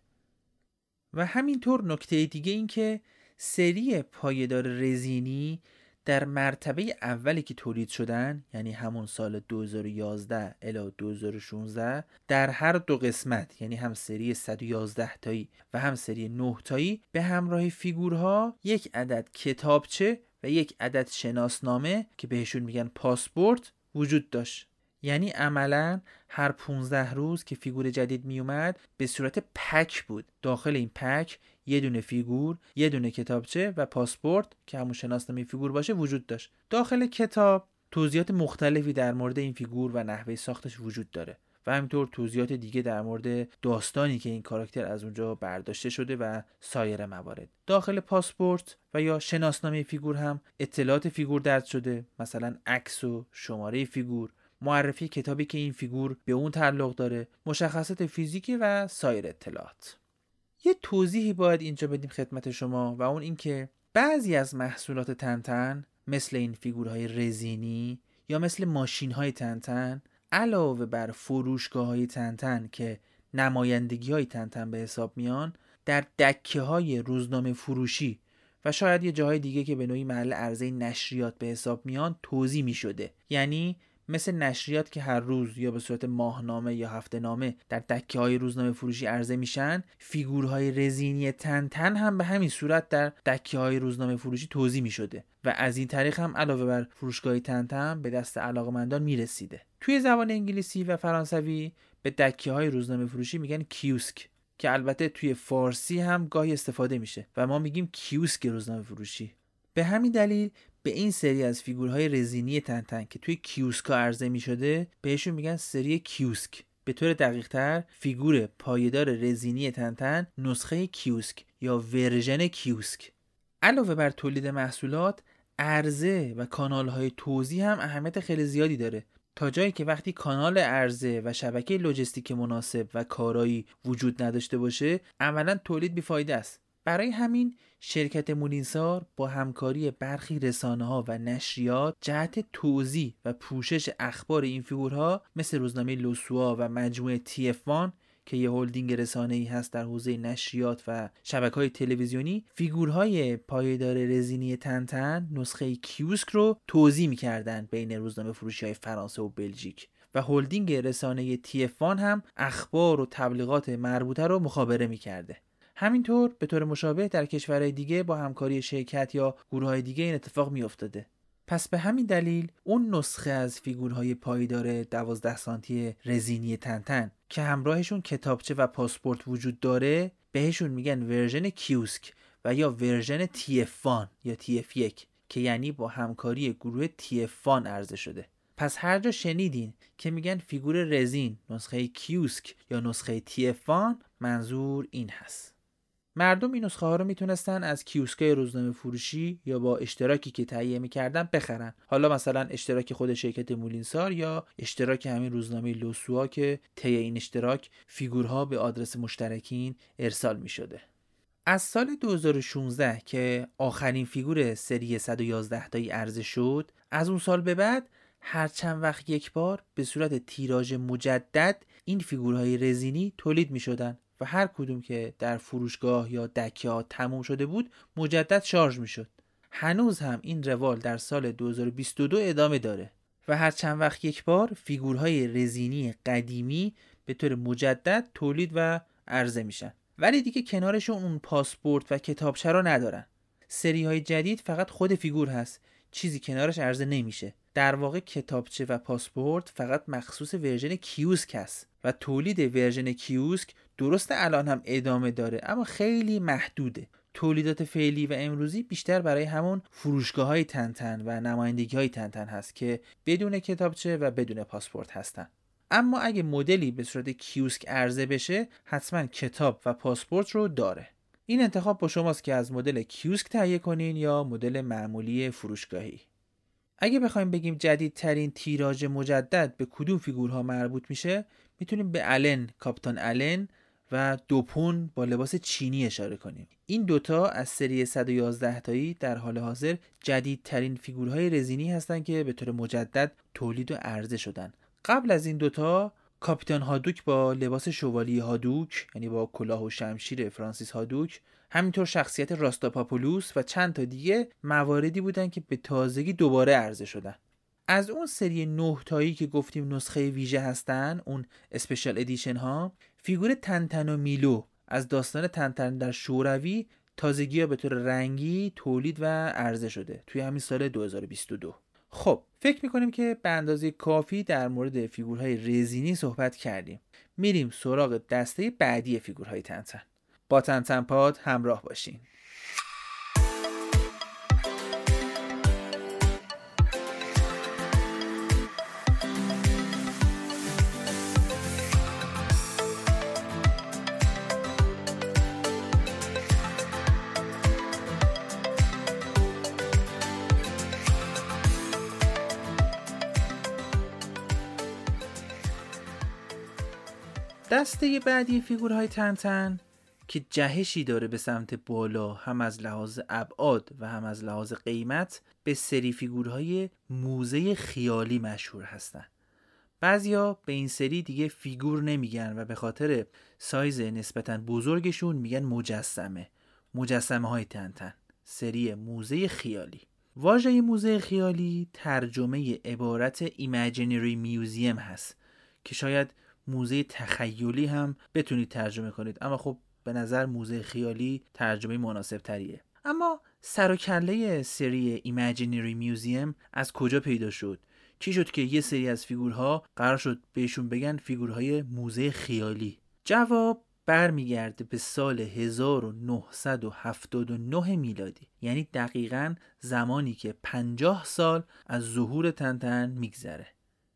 و همینطور نکته دیگه این که سری پایدار رزینی در مرتبه اولی که تولید شدن یعنی همون سال 2011 الی 2016 در هر دو قسمت یعنی هم سری 111 تایی و هم سری 9 تایی به همراه فیگورها یک عدد کتابچه و یک عدد شناسنامه که بهشون میگن پاسپورت وجود داشت. یعنی عملا هر 15 روز که فیگور جدید میومد به صورت پک بود. داخل این پک یه دونه فیگور یه دونه کتابچه و پاسپورت که همون شناسنامه فیگور باشه وجود داشت. داخل کتاب توضیحات مختلفی در مورد این فیگور و نحوه ساختش وجود داره. و همینطور توضیحات دیگه در مورد داستانی که این کاراکتر از اونجا برداشته شده و سایر موارد. داخل پاسپورت و یا شناسنامه فیگور هم اطلاعات فیگور درج شده مثلا عکس و شماره فیگور معرفی کتابی که این فیگور به اون تعلق داره مشخصات فیزیکی و سایر اطلاعات. یه توضیحی باید اینجا بدیم خدمت شما و اون اینکه بعضی از محصولات تنتن مثل این فیگورهای رزینی یا مثل ماشین های تنتن علاوه بر فروشگاه های تنتن که نمایندگی های تنتن به حساب میان در دکه های روزنامه فروشی و شاید یه جاهای دیگه که به نوعی محل عرضه نشریات به حساب میان توزیع می شده یعنی مثل نشریات که هر روز یا به صورت ماهنامه یا هفته نامه در دکه های روزنامه فروشی عرضه میشن فیگورهای رزینی تن تن هم به همین صورت در دکه های روزنامه فروشی توضیح می شده و از این طریق هم علاوه بر فروشگاه تن تن به دست علاقمندان می رسیده توی زبان انگلیسی و فرانسوی به دکه های روزنامه فروشی میگن کیوسک که البته توی فارسی هم گاهی استفاده میشه و ما میگیم کیوسک روزنامه فروشی. به همین دلیل به این سری از فیگورهای رزینی تنتن که توی کیوسکا عرضه می شده بهشون میگن سری کیوسک. به طور دقیق تر فیگور پایدار رزینی تنتن نسخه کیوسک یا ورژن کیوسک. علاوه بر تولید محصولات عرضه و کانال های توزیع هم اهمیت خیلی زیادی داره. تا جایی که وقتی کانال عرضه و شبکه لوجستیک مناسب و کارایی وجود نداشته باشه عملا تولید بیفایده است. برای همین شرکت Moulinsart با همکاری برخی رسانه ها و نشریات جهت توزیع و پوشش اخبار این فیگورها مثل روزنامه Le Soir و مجموعه TF1 که یه هلدینگ رسانه ای هست در حوزه نشریات و شبکه های تلویزیونی فیگورهای پایدار رزینی تنتن نسخه کیوسک رو توزیع می‌کردن بین روزنامه فروشی های فرانسه و بلژیک. و هلدینگ رسانه TF1 هم اخبار و تبلیغات مربوطه رو مخابره می‌کرده. همینطور به طور مشابه در کشورهای دیگه با همکاری شرکت یا گروه های دیگه این اتفاق می افتاده. پس به همین دلیل اون نسخه از فیگورهای پایدار 12 سانتی رزینی تنتن که همراهشون کتابچه و پاسپورت وجود داره بهشون میگن ورژن کیوسک و یا ورژن TF1 یا TF1 که یعنی با همکاری گروه TF1 عرضه شده پس هر جا شنیدین که میگن فیگور رزین نسخه کیوسک یا نسخه TF1 منظور این هست مردم این نسخه ها رو می‌تونستن از کیوسکای روزنامه فروشی یا با اشتراکی که تهیه می‌کردن بخرن. حالا مثلا اشتراک خود شرکت Moulinsart یا اشتراک همین روزنامه Le Soir که طی این اشتراک فیگورها به آدرس مشترکین ارسال می‌شده. از سال 2016 که آخرین فیگور سری 111 تایی عرضه شد از اون سال به بعد هر چند وقت یک بار به صورت تیراژ مجدد این فیگورهای رزینی تولید می شدن و هر کدوم که در فروشگاه یا دکه ها تموم شده بود مجدد شارژ می شد. هنوز هم این روال در سال 2022 ادامه داره و هر چند وقت یک بار فیگورهای رزینی قدیمی به طور مجدد تولید و عرضه میشن. ولی دیگه کنارشون اون پاسپورت و کتابچه رو ندارن. سری های جدید فقط خود فیگور هست. چیزی کنارش عرضه نمیشه. در واقع کتابچه و پاسپورت فقط مخصوص ورژن کیوسک هست و تولید ورژن کیوسک درسته الان هم ادامه داره اما خیلی محدوده. تولیدات فعلی و امروزی بیشتر برای همون فروشگاه های تنتن و نمایندگی های تنتن هست که بدون کتابچه و بدون پاسپورت هستن. اما اگه مدلی به صورت کیوسک عرضه بشه حتما کتاب و پاسپورت رو داره. این انتخاب با شماست که از مدل کیوسک تهیه کنین یا مدل معمولی فروشگاهی. اگه بخوایم بگیم جدیدترین تیراژ مجدد به کدوم فیگورها مربوط میشه می‌تونیم به الن کاپتان الن و دوپون با لباس چینی اشاره کنیم. این دوتا از سری 111 تایی در حال حاضر جدیدترین فیگورهای رزینی هستند که به طور مجدد تولید و عرضه شدن. قبل از این دوتا کاپیتان هادوک با لباس شوالی هادوک یعنی با کلاه و شمشیر فرانسیس هادوک همینطور شخصیت راستاپاپولوس و چند تا دیگه مواردی بودن که به تازگی دوباره عرضه شدن. از اون سری نه تایی که گفتیم نسخه ویژه هستن اون special edition ها فیگور تنتن و میلو از داستان تنتن در شوروی تازگی ها به طور رنگی تولید و عرضه شده توی همین سال 2022 خب فکر می‌کنیم که به اندازه کافی در مورد فیگورهای رزینی صحبت کردیم. میریم سراغ دسته بعدی فیگورهای تنتن. با تنتن پاد همراه باشین. دسته بعدی فیگورهای تنتن که جهشی داره به سمت بالا هم از لحاظ ابعاد و هم از لحاظ قیمت به سری فیگورهای موزه خیالی مشهور هستن. بعضیا به این سری دیگه فیگور نمیگن و به خاطر سایز نسبتا بزرگشون میگن مجسمه مجسمه های تنتن سری موزه خیالی. واژه موزه خیالی ترجمه عبارت imaginary museum هست که شاید موزه تخیلی هم بتونید ترجمه کنید. اما خب به نظر موزه خیالی ترجمه مناسب تریه اما سر و کله سری Imaginary Museum از کجا پیدا شد؟ چی شد که یه سری از فیگورها قرار شد بهشون بگن فیگورهای موزه خیالی؟ جواب برمیگرده به سال 1979 میلادی. یعنی دقیقا زمانی که 50 سال از ظهور تنتن میگذره.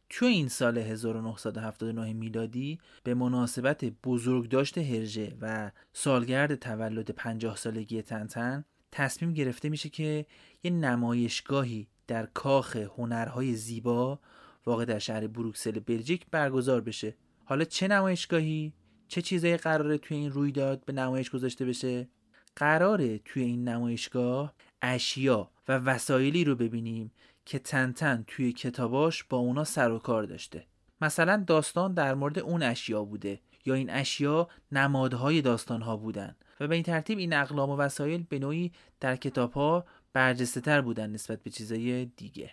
تو این سال 1979 میلادی به مناسبت بزرگداشت هرژه و سالگرد تولد 50 سالگی تنتن تصمیم گرفته میشه که یه نمایشگاهی در کاخ هنرهای زیبا واقع در شهر بروکسل بلژیک برگزار بشه. حالا چه نمایشگاهی چه چیزایی قراره توی این رویداد به نمایش گذاشته بشه؟ قراره توی این نمایشگاه اشیا و وسایلی رو ببینیم که تنتن توی کتاباش با اونا سر و کار داشته. مثلا داستان در مورد اون اشیا بوده یا این اشیا نمادهای داستانها بودن و به این ترتیب این اقلام و وسایل به نوعی در کتابها برجسته تر بودن نسبت به چیزای دیگه.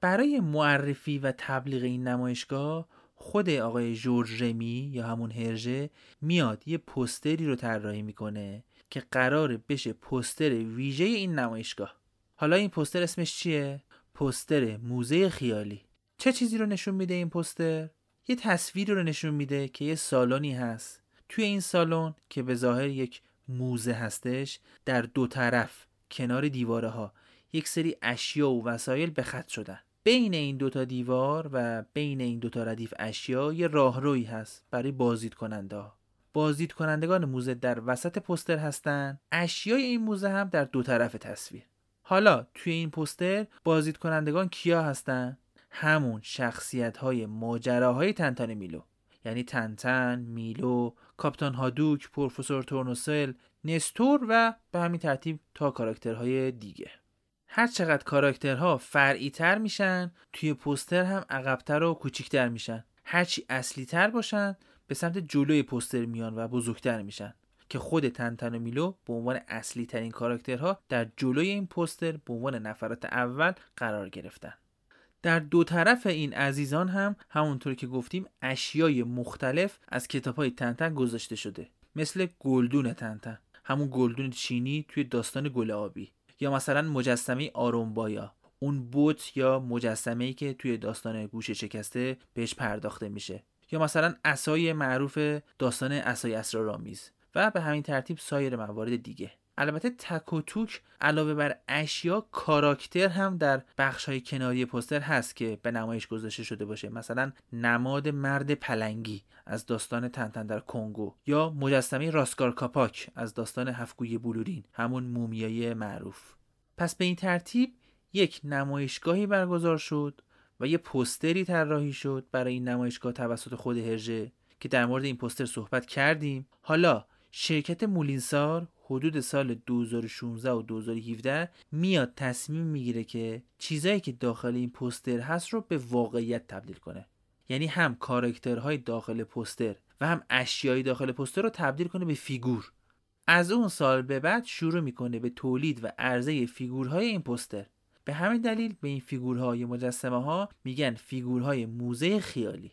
برای معرفی و تبلیغ این نمایشگاه خود آقای جورج رمی یا همون هرژه میاد یه پستری رو طراحی می‌کنه که قرار بشه پستر ویژه این نمایشگاه. حالا این پستر اسمش چیه؟ پستر موزه خیالی. چه چیزی رو نشون میده این پستر یه تصویری رو نشون میده که یه سالنی هست. توی این سالن که به ظاهر یک موزه هستش در دو طرف کنار دیواره ها یک سری اشیا و وسایل به خط شدن. بین این دوتا دیوار و بین این دوتا ردیف اشیا یه راهروی هست برای بازدید کننده ها. بازدید کنندگان موزه در وسط پوستر هستند اشیای این موزه هم در دو طرف تصویر. حالا توی این پوستر بازدید کنندگان کیا هستن؟ همون شخصیت های ماجراهای تنتان میلو. یعنی تنتن، میلو، کاپتان هادوک، پروفسور تورنوسل، نستور و به همین ترتیب تا کاراکترهای دیگه. هر چقدر کاراکترها فرعی تر میشن توی پوستر هم عقبتر و کوچیکتر میشن. هرچی اصلی تر باشن به سمت جلوی پوستر میان و بزرگتر میشن. که خود تنتن میلو به عنوان اصلی ترین کاراکترها در جلوی این پوستر به عنوان نفرات اول قرار گرفتن. در دو طرف این عزیزان هم همونطور که گفتیم اشیای مختلف از کتاب های تنتن گذاشته شده مثل گلدون تنتن. همون گلدون چینی توی داستان گل آبی. یا مثلا مجسمه آرومبایا. اون بوت یا مجسمه ای که توی داستان گوشه شکسته بهش پرداخته میشه. یا مثلا اسای معروف داستان اسای اسرارآمیز. به همین ترتیب سایر موارد دیگه. البته تک و توک علاوه بر اشیا کاراکتر هم در بخش های کناری پوستر هست که به نمایش گذاشته شده باشه. مثلا نماد مرد پلنگی از داستان تنتن در کنگو یا مجسمه راسکار کاپاک از داستان هفگوی بلورین همون مومیایی معروف. پس به این ترتیب یک نمایشگاهی برگزار شد و یه پوستری طراحی شد برای این نمایشگاه توسط خود هرژه که در مورد این پوستر صحبت کردیم. حالا شرکت مولینسار حدود سال 2016 و 2017 میاد تصمیم می‌گیره که چیزایی که داخل این پوستر هست رو به واقعیت تبدیل کنه. یعنی هم کاراکترهای داخل پوستر و هم اشیای داخل پوستر رو تبدیل کنه به فیگور. از اون سال به بعد شروع می‌کنه به تولید و عرضه فیگورهای این پوستر به همین دلیل به این فیگورهای مجسمه ها میگن فیگورهای موزه خیالی.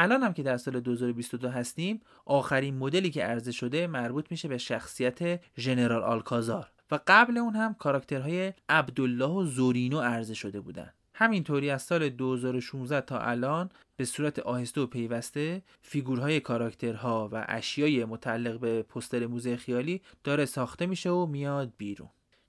الان هم که در سال 2022 هستیم آخرین مدلی که عرضه شده مربوط میشه به شخصیت ژنرال آلکازار و قبل اون هم کاراکترهای عبدالله و زورینو عرضه شده بودن. همینطوری از سال 2016 تا الان به صورت آهسته و پیوسته فیگورهای کاراکترها و اشیای متعلق به پوستر موزه خیالی داره ساخته میشه و میاد بیرون.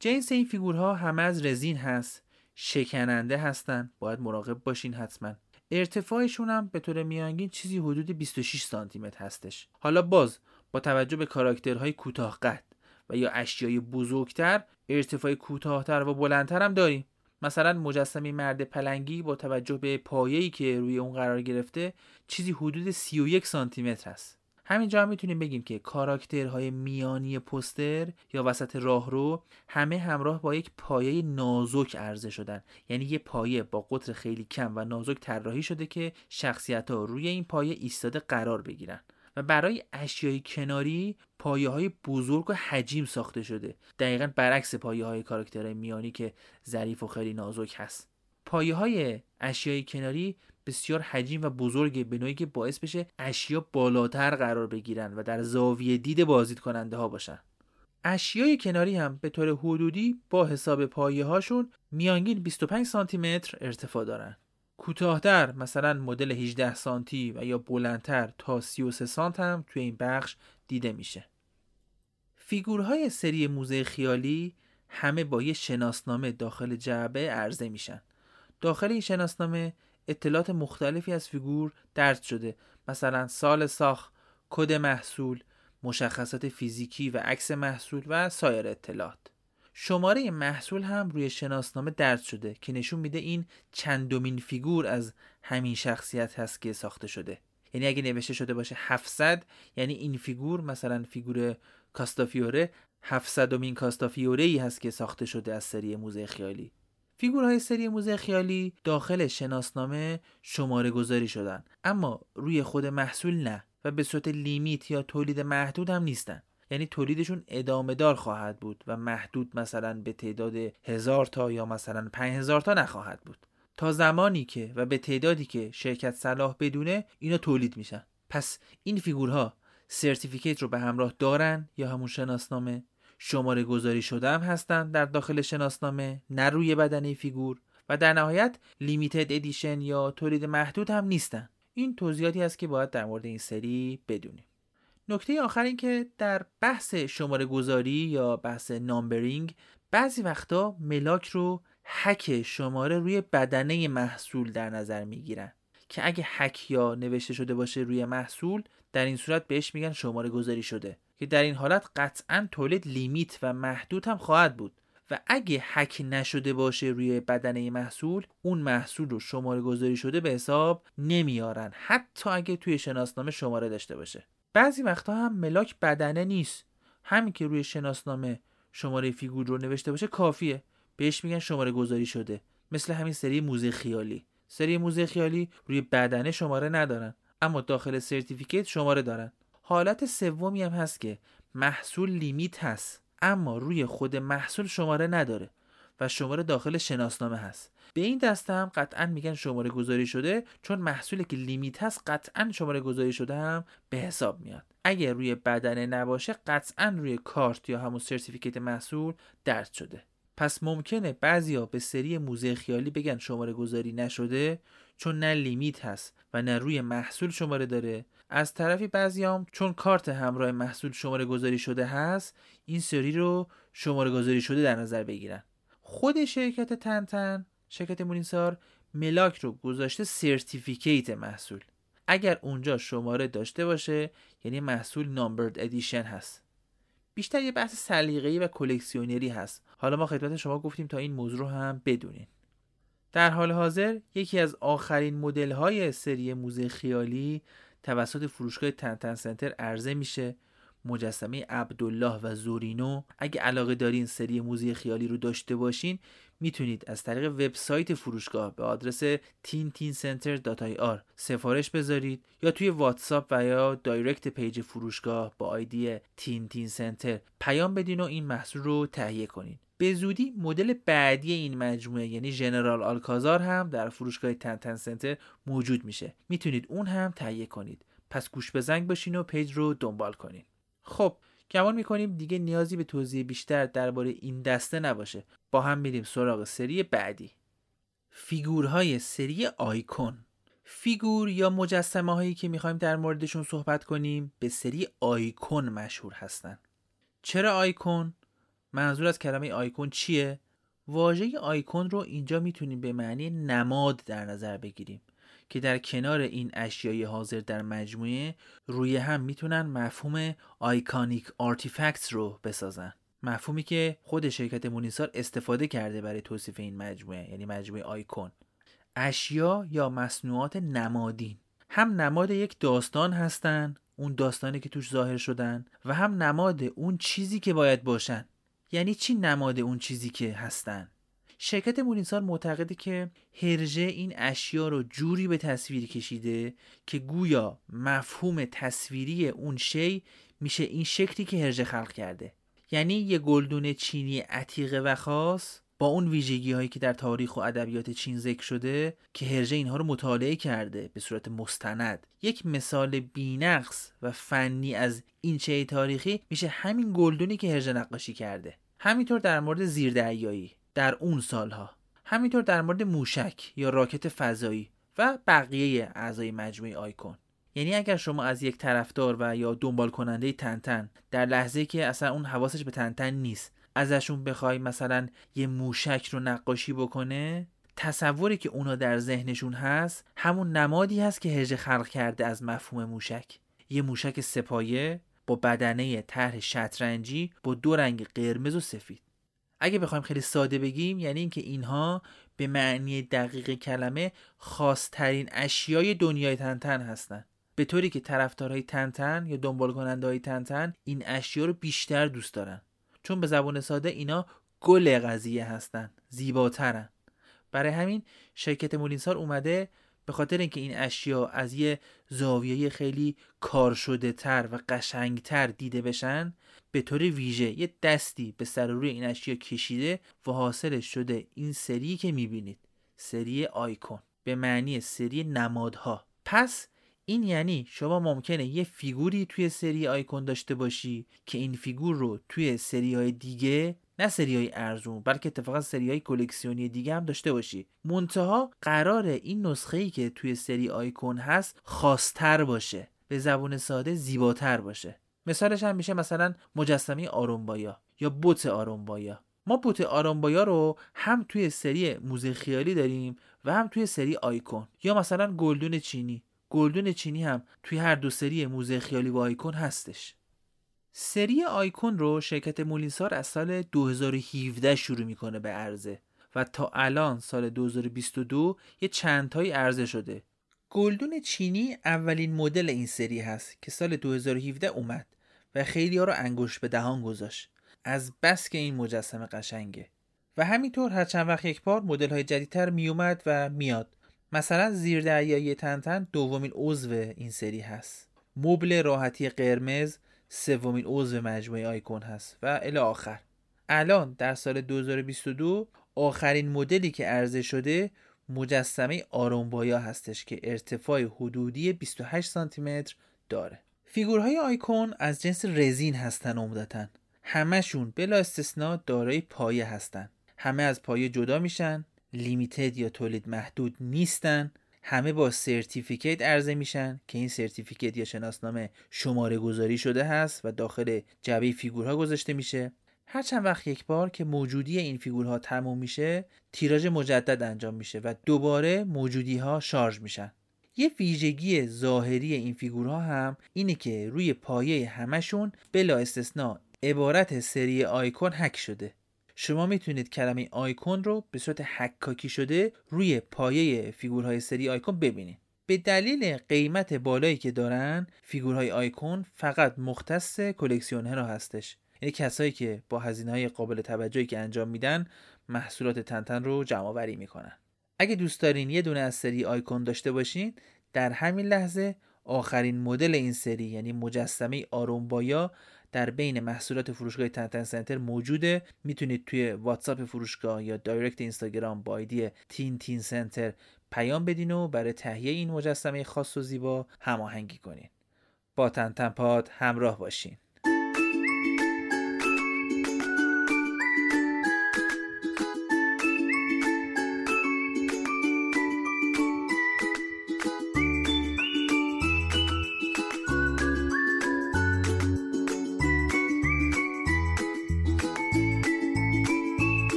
جنس این فیگورها همه از رزین هست. شکننده هستن. باید مراقب باشین حتما. ارتفاعشون هم به طور میانگین چیزی حدود 26 سانتی متر هستش. حالا باز با توجه به کاراکترهای کوتاه قد و یا اشیای بزرگتر ارتفاع کوتاهتر و بلندتر هم داریم. مثلا مجسمه مرد پلنگی با توجه به پایه‌ای که روی اون قرار گرفته چیزی حدود 31 سانتی متر است همینجا هم می‌تونیم بگیم که کاراکترهای میانی پستر یا وسط راهرو همه همراه با یک پایه نازک عرضه شدن. یعنی یه پایه با قطر خیلی کم و نازک طراحی شده که شخصیت ها روی این پایه ایستاده قرار بگیرن. و برای اشیای کناری پایه های بزرگ و حجیم ساخته شده. دقیقا برعکس پایه های کاراکترهای میانی که ظریف و خیلی نازک هست. پایه های اشیای کناری بسیار حجیم و بزرگه به نوعی که باعث بشه اشیا بالاتر قرار بگیرن و در زاویه دید بازدید کننده ها باشن. اشیای کناری هم به طور حدودی با حساب پایه هاشون میانگین 25 سانتی متر ارتفاع دارن. کوتاهتر مثلا مدل 18 سانتی و یا بلندتر تا 33 سانت هم توی این بخش دیده میشه. فیگورهای سری موزه خیالی همه با یه شناسنامه داخل جعبه عرضه میشن. داخل این شناسنامه اطلاعات مختلفی از فیگور درد شده. مثلا سال ساخت کد محصول مشخصات فیزیکی و عکس محصول و سایر اطلاعات. شماره محصول هم روی شناسنامه درج شده که نشون میده این چندمین فیگور از همین شخصیت هست که ساخته شده. یعنی اگه نوشته شده باشه 700 یعنی این فیگور مثلا فیگور کاستافیوره 700 مین کاستافیوره ای هست که ساخته شده از سری موزه خیالی. فیگورهای سری موزه خیالی داخل شناسنامه شماره گذاری شدن. اما روی خود محصول نه و به صورت limited یا تولید محدود هم نیستن. یعنی تولیدشون ادامه دار خواهد بود و محدود مثلا به تعداد هزار تا یا مثلا پنج هزار تا نخواهد بود. تا زمانی که و به تعدادی که شرکت صلاح بدونه اینا تولید میشن. پس این فیگورها certificate رو به همراه دارن یا همون شناسنامه؟ شماره گذاری شده هم هستند در داخل شناسنامه نه روی بدنه فیگور و در نهایت limited edition یا تولید محدود هم نیستن. این توضیحاتی است که باید در مورد این سری بدونیم. نکته آخر این که در بحث شماره گذاری یا بحث نامبرینگ بعضی وقتا ملاک رو حک شماره روی بدنه محصول در نظر می‌گیرن که اگه حک یا نوشته شده باشه روی محصول در این صورت بهش میگن شماره گذاری شده. که در این حالت قطعا تولید لیمیت و محدود هم خواهد بود و اگه حک نشده باشه روی بدنه محصول اون محصول رو شماره گذاری شده به حساب نمیارن حتی اگه توی شناسنامه شماره داشته باشه. بعضی وقتا هم ملاک بدنه نیست. همین که روی شناسنامه شماره فیگور رو نوشته باشه کافیه. بهش میگن شماره گذاری شده. مثل همین سری موزه خیالی. سری موزه خیالی روی بدنه شماره ندارن اما داخل certificate شماره دارن. حالت سومی هم هست که محصول limited هست اما روی خود محصول شماره نداره و شماره داخل شناسنامه هست. به این دسته هم قطعا میگن شماره گذاری شده چون محصولی که limited هست قطعا شماره گذاری شده هم به حساب میاد. اگر روی بدنه نباشه قطعا روی کارت یا همون certificate محصول درج شده. پس ممکنه بعضیا به سری موزه خیالی بگن شماره گذاری نشده چون نه limited هست و نه روی محصول شماره داره از طرفی بعضیام چون کارت همراه محصول شماره گذاری شده هست این سری رو شماره گذاری شده در نظر بگیرن. خود شرکت تنتن شرکت مولینسار ملاک رو گذاشته certificate محصول. اگر اونجا شماره داشته باشه یعنی محصول numbered edition هست. بیشتر یه بحث سلیقه‌ای و کلکسیونری هست. حالا ما خدمت شما گفتیم تا این موضوع رو هم بدونین. در حال حاضر یکی از آخرین مدل های سری موزه خیالی توسط فروشگاه تنتن سنتر عرضه میشه مجسمه عبدالله و زورینو. اگه علاقه دارین سری موزه خیالی رو داشته باشین می‌تونید از طریق وبسایت فروشگاه به آدرس tintincenter.ir سفارش بذارید یا توی واتساپ و یا دایرکت پیج فروشگاه با آیدی تن‌تن سنتر پیام بدین و این محصول رو تهیه کنین. به زودی مدل بعدی این مجموعه یعنی ژنرال آلکازار هم در فروشگاه تنتن سنتر موجود میشه. می‌تونید اون هم تهیه کنید. پس گوش به زنگ باشین و پیج رو دنبال کنین. خب گمان می‌کنیم دیگه نیازی به توضیح بیشتر درباره این دسته نباشه. با هم میریم سراغ سری بعدی. فیگورهای سری آیکون. فیگور یا مجسمه هایی که می‌خوایم در موردشون صحبت کنیم به سری آیکون مشهور هستن. چرا آیکون؟ منظور از کلمه آیکون چیه؟ واژه آیکون رو اینجا می‌تونیم به معنی نماد در نظر بگیریم که در کنار این اشیای حاضر در مجموعه روی هم می‌تونن مفهوم iconic artifacts رو بسازن. مفهومی که خود شرکت مولینسار استفاده کرده برای توصیف این مجموعه یعنی مجموعه آیکون. اشیا یا مصنوعات نمادین. هم نماد یک داستان هستن اون داستانی که توش ظاهر شدن و هم نماد اون چیزی که باید باشن. یعنی چی نماد اون چیزی که هستن؟ شرکت مولینسار معتقده که هرژه این اشیا رو جوری به تصویر کشیده که گویا مفهوم تصویری اون شی میشه این شکلی که هرژه خلق کرده. یعنی یه گلدون چینی عتیقه و خاص با اون ویژگی هایی که در تاریخ و ادبیات چین ذکر شده که هرژه اینها رو مطالعه کرده به صورت مستند. یک مثال بینقص و فنی از این چه تاریخی میشه همین گلدونی که هرژه نقاشی کرده. همینطور در مورد زیردریایی در اون سالها. همینطور در مورد موشک یا راکت فضایی و بقیه اعضای مجموعه آیکون. یعنی اگر شما از یک طرفدار و یا دنبال کننده تنتن در لحظه که اصلا اون حواسش به تنتن نیست ازشون بخوای مثلا یه موشک رو نقاشی بکنه؟ تصوری که اونا در ذهنشون هست همون نمادی هست که هژه خلق کرده از مفهوم موشک. یه موشک سپایه با بدنه طرح شطرنجی با دو رنگ قرمز و سفید. اگه بخوایم خیلی ساده بگیم یعنی اینکه اینها به معنی دقیق کلمه خاصترین اشیای دنیای تنتن هستند به طوری که طرفدارهای تنتن یا دنبال کننده های تنتن این اشیا رو بیشتر دوست دارن. چون به زبان ساده اینا گل قضیه هستن زیباترن. برای همین شرکت مولینسار اومده به خاطر اینکه این اشیا از یه زاویه خیلی کار شده تر و قشنگ تر دیده بشن به طور ویژه یه دستی به سر و روی این اشیا کشیده و حاصلش شده این سری که می‌بینید. سری آیکون. به معنی سری نمادها. پس این یعنی شما ممکنه یه فیگوری توی سری آیکون داشته باشی که این فیگور رو توی سری های دیگه نه سری های ارزون بلکه اتفاقا سری های کلکسیونی دیگه هم داشته باشی. منتها قراره این نسخه ای که توی سری آیکون هست خاصتر باشه به زبون ساده زیباتر باشه. مثالش هم میشه مثلا مجسمه آرومبایا یا بوت آرومبایا. ما بوت آرامبایا رو هم توی سری موزه خیالی داریم و هم توی سری آیکون یا مثلا گلدون چینی. گلدون چینی هم توی هر دو سری موزه خیالی و آیکون هستش. سری آیکون رو شرکت مولینسار از سال 2017 شروع می‌کنه به عرضه و تا الان سال 2022 یه چند تایی عرضه شده. گلدون چینی اولین مدل این سری هست که سال 2017 اومد و خیلی ها رو انگوش به دهان گذاشت. از بس که این مجسمه قشنگه. و همینطور هر چند وقت یک بار مدل های جدیدتر میومد و میاد. مثلا زیر دریایی تنتن دومین عضو این سری هست. مبل راحتی قرمز سومین عضو مجموعه آیکون هست و الی آخر. الان در سال 2022 آخرین مدلی که عرضه شده مجسمه آرومبایا هستش که ارتفاع حدودی 28 سانتی متر داره. فیگورهای آیکون از جنس رزین هستن عمدتا. همشون بلا استثنا دارای پایه هستن. همه از پایه جدا میشن. limited یا تولید محدود نیستن. همه با certificate عرضه میشن که این certificate یا شناسنامه شماره گذاری شده هست و داخل جعبه فیگورها گذاشته میشه. هر چند وقت یک بار که موجودی این فیگورها تموم میشه تیراژ مجدد انجام میشه و دوباره موجودی ها شارژ میشن. یه ویژگی ظاهری این فیگورها هم اینه که روی پایه همشون بلا استثنا عبارت سری آیکون هک شده. شما می‌تونید کلمه آیکون رو به صورت حکاکی شده روی پایه فیگورهای سری آیکون ببینید. به دلیل قیمت بالایی که دارن فیگورهای آیکون فقط مختص کلکسیونرها هستش. یعنی کسایی که با هزینه های قابل توجهی که انجام میدن محصولات تنتن رو جمع آوری می‌کنن. اگه دوست دارین یه دونه از سری آیکون داشته باشین در همین لحظه آخرین مدل این سری یعنی مجسمه آرومبایا در بین محصولات فروشگاه تنتن سنتر موجوده. می‌تونید توی واتساپ فروشگاه یا دایرکت اینستاگرام با ایدی تین تین سنتر پیام بدین و برای تهیه این مجسمه خاص و زیبا هماهنگی کنین. با تنتن پاد همراه باشین.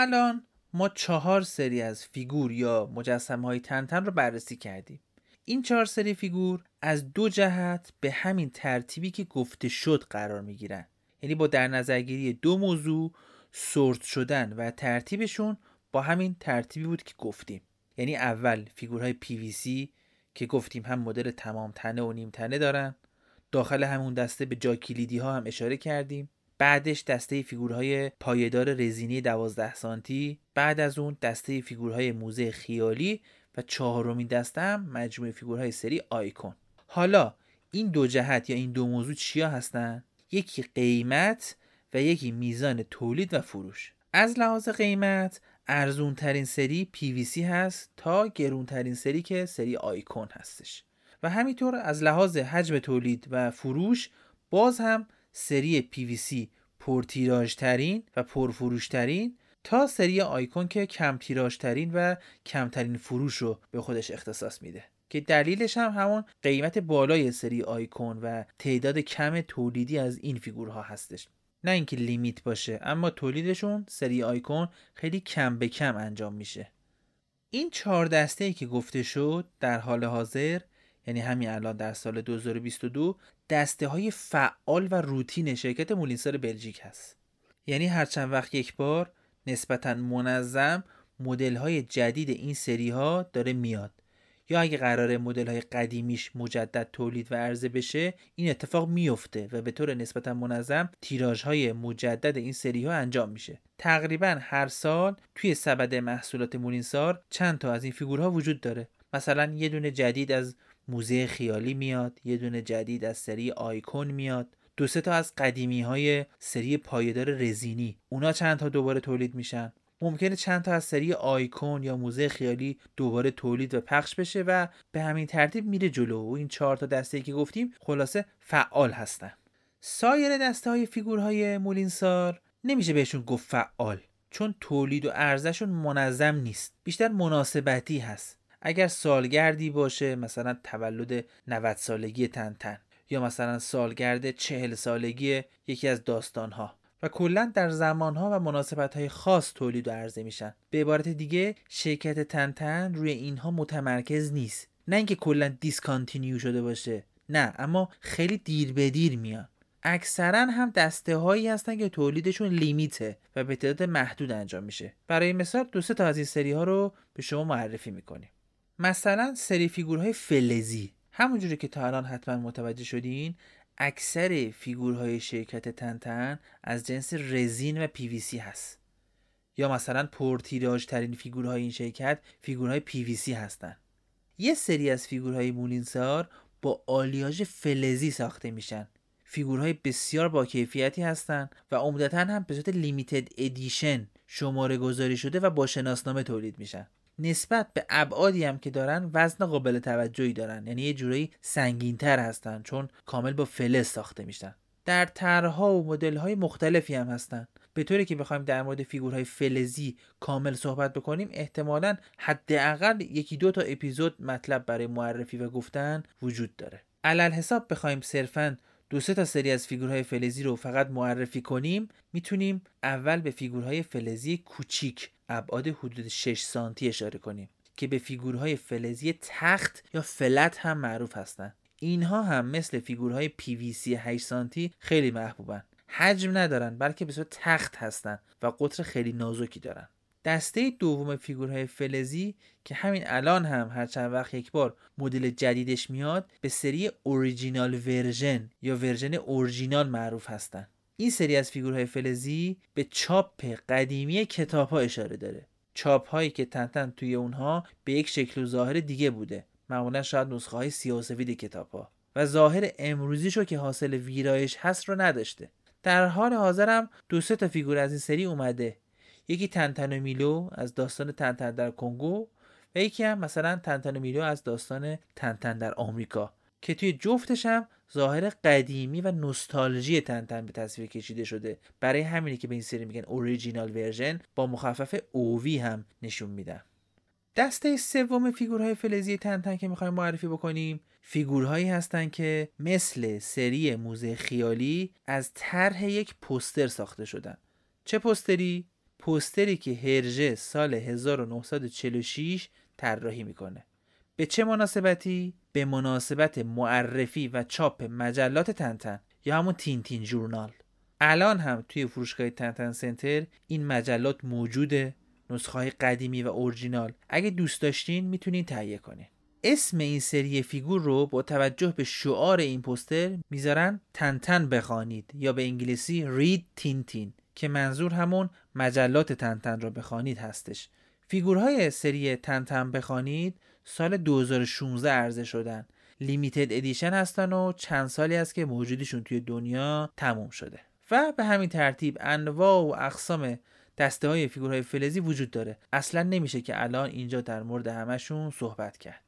الان ما چهار سری از فیگور یا مجسمه های تنتن رو بررسی کردیم. این چهار سری فیگور از دو جهت به همین ترتیبی که گفته شد قرار می گیرن یعنی با در نظرگیری دو موضوع sort شدن و ترتیبشون با همین ترتیبی بود که گفتیم. یعنی اول فیگورهای PVC که گفتیم هم مدل تمام تنه و نیم تنه دارن. داخل همون دسته به جا کلیدی ها هم اشاره کردیم. بعدش دسته فیگورهای پایدار رزینی 12 سانتی بعد از اون دسته فیگورهای موزه خیالی و چهارمین دسته هم مجموعه فیگورهای سری آیکون. حالا این دو جهت یا این دو موضوع چیا هستن؟ یکی قیمت و یکی میزان تولید و فروش. از لحاظ قیمت ارزون ترین سری PVC هست تا گرون ترین سری که سری آیکون هستش. و همینطور از لحاظ حجم تولید و فروش باز هم سری PVC پرتیراژ ترین و پرفروش ترین تا سری آیکون که کم تیراژ ترین و کمترین فروش رو به خودش اختصاص میده. که دلیلش هم همون قیمت بالای سری آیکون و تعداد کم تولیدی از این فیگورها هستش. نه اینکه لیمیت باشه اما تولیدشون سری آیکون خیلی کم به کم انجام میشه. این چهار دسته ای که گفته شد در حال حاضر یعنی همین الان در سال 2022 دسته های فعال و روتین شرکت مولینسار بلژیک هست. یعنی هر چند وقت یک بار نسبتا منظم مدل های جدید این سری ها داره میاد. یا اگه قرار مدل های قدیمیش مجدد تولید و عرضه بشه این اتفاق میفته و به طور نسبتا منظم تیراژ های مجدد این سری ها انجام میشه. تقریبا هر سال توی سبد محصولات مولینسار چند تا از این فیگورها وجود داره. مثلا یه دونه جدید از موزه خیالی میاد یه دونه جدید از سری آیکون میاد. دو سه تا از قدیمی های سری پایدار رزینی. اونا چند تا دوباره تولید میشن؟ ممکنه چند تا از سری آیکون یا موزه خیالی دوباره تولید و پخش بشه و به همین ترتیب میره جلو. و این چهار تا دسته که گفتیم خلاصه فعال هستن. سایر دسته های فیگورهای مولینسار نمیشه بهشون گفت فعال چون تولید و ارزششون منظم نیست. بیشتر مناسبتی هست. اگر سالگردی باشه مثلا تولد 90 سالگی تنتن یا مثلا سالگرد 40 سالگی یکی از داستانها. و کلا در زمانها و مناسبت های خاص تولید و عرضه میشن. به عبارت دیگه شرکت تنتن روی اینها متمرکز نیست. نه اینکه کلا discontinue شده باشه. نه اما خیلی دیر به دیر میان. اکثرا هم دسته هایی هستن که تولیدشون limited ه و به تعداد محدود انجام میشه. برای مثال دو تا از این سری ها رو به شما معرفی می‌کنیم. مثلا سری فیگورهای فلزی. همونجوری که تا الان حتما متوجه شدین اکثر فیگورهای شرکت تنتن از جنس رزین و پیویسی هست. یا مثلا پرتیراژ ترین فیگورهای این شرکت فیگورهای پیویسی هستن. یه سری از فیگورهای مولینسار با آلیاژ فلزی ساخته میشن. فیگورهای بسیار با کیفیتی هستند و عمدتا هم به صورت limited edition شماره گذاری شده و با شناسنامه تولید میشن. نسبت به ابعادی هم که دارن وزن قابل توجهی دارن. یعنی یه جورایی سنگینتر هستن چون کامل با فلز ساخته میشن. در طرحها و مدل‌های مختلفی هم هستن. به طوری که بخوایم در مورد فیگورهای فلزی کامل صحبت بکنیم احتمالا حداقل یکی دو تا اپیزود مطلب برای معرفی و گفتن وجود داره. علی الحساب بخوایم صرفا دو سه تا سری از فیگورهای فلزی رو فقط معرفی کنیم می‌تونیم اول به فیگورهای فلزی کوچیک ابعاد حدود 6 سانتی اشاره کنیم که به فیگورهای فلزی تخت یا flat هم معروف هستند اینها هم مثل فیگورهای PVC 8 سانتی خیلی محبوبن. حجم ندارن بلکه به صورت تخت هستن و قطر خیلی نازکی دارن. دسته دوم فیگورهای فلزی که همین الان هم هر چند وقت یک بار مدل جدیدش میاد به سری original version یا version original معروف هستن. این سری از فیگورهای فلزی به چاپ قدیمی کتاب ها اشاره داره. چاپ هایی که تنتن توی اونها به یک شکل و ظاهر دیگه بوده. معمولا شاید نسخه های سیاه سفید کتاب ها و ظاهر امروزیشو که حاصل ویرایش هست رو نداشته. در حال حاضرم دو سه تا فیگور از این سری اومده. یکی تنتن میلو از داستان تنتن در کنگو و یکی هم مثلا تنتن میلو از داستان تنتن در آمریکا که توی جفتش هم ظاهر قدیمی و نوستالژی تنتن به تصویر کشیده شده. برای همینی که به این سری میگن original version با مخفف OV هم نشون میدن. دسته سوم فیگورهای فلزی تنتن که می‌خوایم معرفی بکنیم فیگورهایی هستند که مثل سری موزه خیالی از طرح یک پوستر ساخته شدن. چه پوستری پوستری که هرژه سال 1946 طراحی می‌کنه. به چه مناسبتی؟ به مناسبت معرفی و چاپ مجلات تنتن یا همون تین تین جورنال الان هم توی فروشگاه تنتن سنتر این مجلات موجوده نسخه قدیمی و اورجینال. اگه دوست داشتین می‌تونین تهیه کنین. اسم این سری فیگور رو با توجه به شعار این پوستر می‌ذارن تنتن بخوانید یا به انگلیسی Read Tintin. که منظور همون مجلات تنتن را بخوانید هستش. فیگورهای سری تنتن بخوانید سال 2016 عرضه شدن. limited edition هستن و چند سالی است که موجودیشون توی دنیا تموم شده. و به همین ترتیب انواع و اقسام دسته های فیگورهای فلزی وجود داره. اصلا نمیشه که الان اینجا در مورد همشون صحبت کرد.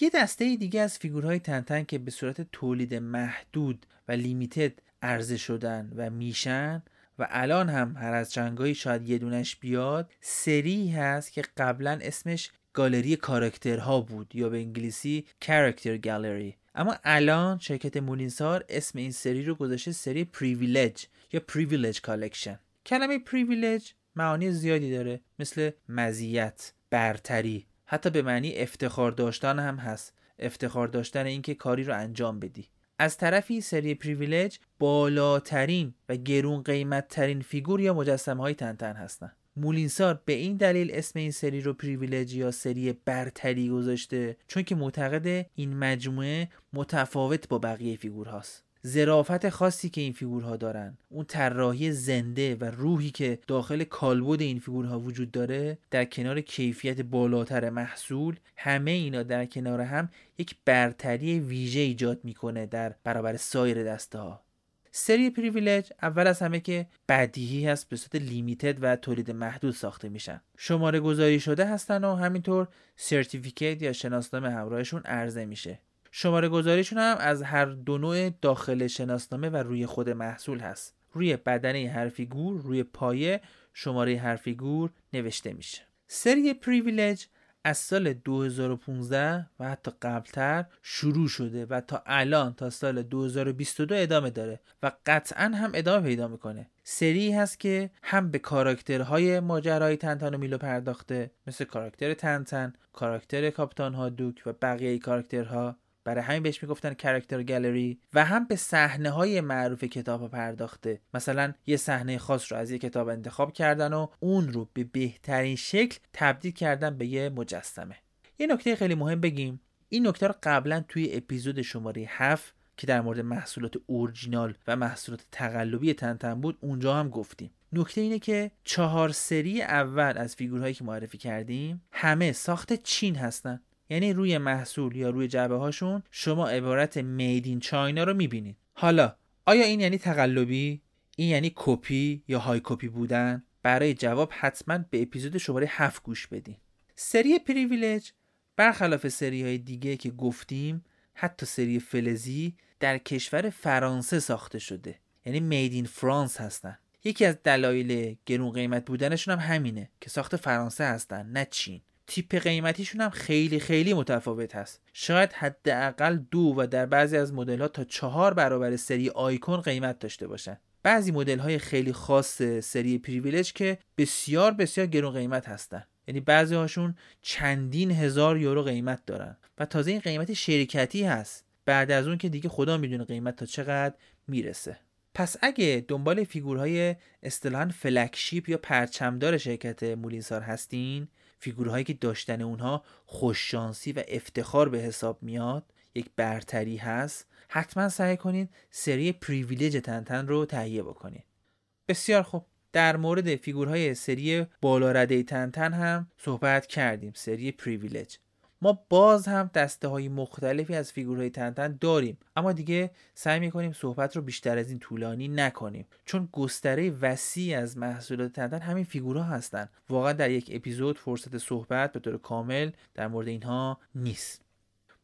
یه دسته دیگه از فیگورهای تنتن که به صورت تولید محدود و limited عرضه شدن و میشن و الان هم هر از چندگاهی شاید یه دونش بیاد سری هست که قبلا اسمش گالری کاراکترها بود یا به انگلیسی Character Gallery اما الان شرکت مولینسار اسم این سری رو گذاشته سری Privilege یا Privilege Collection کلمه Privilege معانی زیادی داره مثل مزیت برتری. حتی به معنی افتخار داشتن هم هست. افتخار داشتن اینکه کاری رو انجام بدی. از طرفی سری Privilege بالاترین و گرون قیمت ترین فیگور یا مجسمه های تنتن هستن. مولینسار به این دلیل اسم این سری رو Privilege یا سری برتری گذاشته چون که معتقده این مجموعه متفاوت با بقیه فیگور هاست ظرافت خاصی که این فیگورها دارن اون طراحی زنده و روحی که داخل کالبد این فیگورها وجود داره در کنار کیفیت بالاتر محصول همه اینا در کنار هم یک برتری ویژه ایجاد می‌کنه در برابر سایر دسته ها سری Privilege اول از همه که بدیهی هست به صورت limited و تولید محدود ساخته میشن. شماره گذاری شده هستن و همینطور certificate یا شناسنامه همراهشون عرضه میشه. شماره گذاریشون هم از هر دو نوع داخل شناسنامه و روی خود محصول هست. روی بدنه هر فیگور روی پایه شماره هر فیگور نوشته میشه. سری Privilege از سال 2015 و حتی قبلتر شروع شده و تا الان تا سال 2022 ادامه داره و قطعا هم ادامه پیدا می‌کنه. سری هست که هم به کاراکترهای ماجرای تنتن و میلو پرداخته مثل کاراکتر تنتن کاراکتر کاپتان هادوک و بقیه کاراکترها برای همین بهش می‌گفتن کرکتر گالری و هم به صحنه های معروف کتاب پرداخته. مثلا یه صحنه خاص رو از یه کتاب انتخاب کردن و اون رو به بهترین شکل تبدیل کردن به یه مجسمه. یه نکته خیلی مهم بگیم. این نکته رو قبلا توی اپیزود شماره 7 که در مورد محصولات اورجینال و محصولات تقلبی تنتن بود اونجا هم گفتیم. نکته اینه که چهار سری اول از فیگورهایی که معرفی کردیم همه ساخت چین هستن. یعنی روی محصول یا روی جعبه هاشون شما عبارت made in China رو می‌بینید. حالا آیا این یعنی تقلبی؟ این یعنی کپی یا high copy بودن؟ برای جواب حتما به اپیزود شماره 7 گوش بدین. سری پریویلج برخلاف سری های دیگه که گفتیم حتی سری فلزی در کشور فرانسه ساخته شده. یعنی میدین فرانس هستن. یکی از دلایل گرون قیمت بودنشون هم همینه که ساخت فرانسه هستن نه چین. تیپ قیمتیشون هم خیلی خیلی متفاوت هست. شاید حداقل دو و در بعضی از مدل ها تا چهار برابر سری آیکون قیمت داشته باشن. بعضی مدل های خیلی خاص سری پریویلج که بسیار بسیار گرون قیمت هستن. یعنی بعضی هاشون چندین هزار یورو قیمت دارن. و تازه این قیمت شرکتی هست. بعد از اون که دیگه خدا می‌دونه قیمت تا چقدر می‌رسه. پس اگه دنبال فیگورهای اصطلاحا flagship یا پرچمدار شرکت مولینسار هستین فیگورهایی که داشتن اونها خوششانسی و افتخار به حساب میاد یک برتری هست حتما سعی کنید سری Privilege تنتن رو تهیه بکنید. بسیار خوب. در مورد فیگورهای سری بالا رده تنتن هم صحبت کردیم سری Privilege. ما باز هم دسته های مختلفی از فیگورهای تنتن داریم. اما دیگه سعی می‌کنیم صحبت رو بیشتر از این طولانی نکنیم. چون گستره وسیع از محصولات تنتن همین فیگورها هستن. واقعا در یک اپیزود فرصت صحبت به طور کامل در مورد اینها نیست.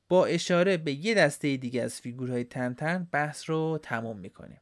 با اشاره به یه دسته دیگه از فیگورهای تنتن بحث رو تمام می‌کنیم.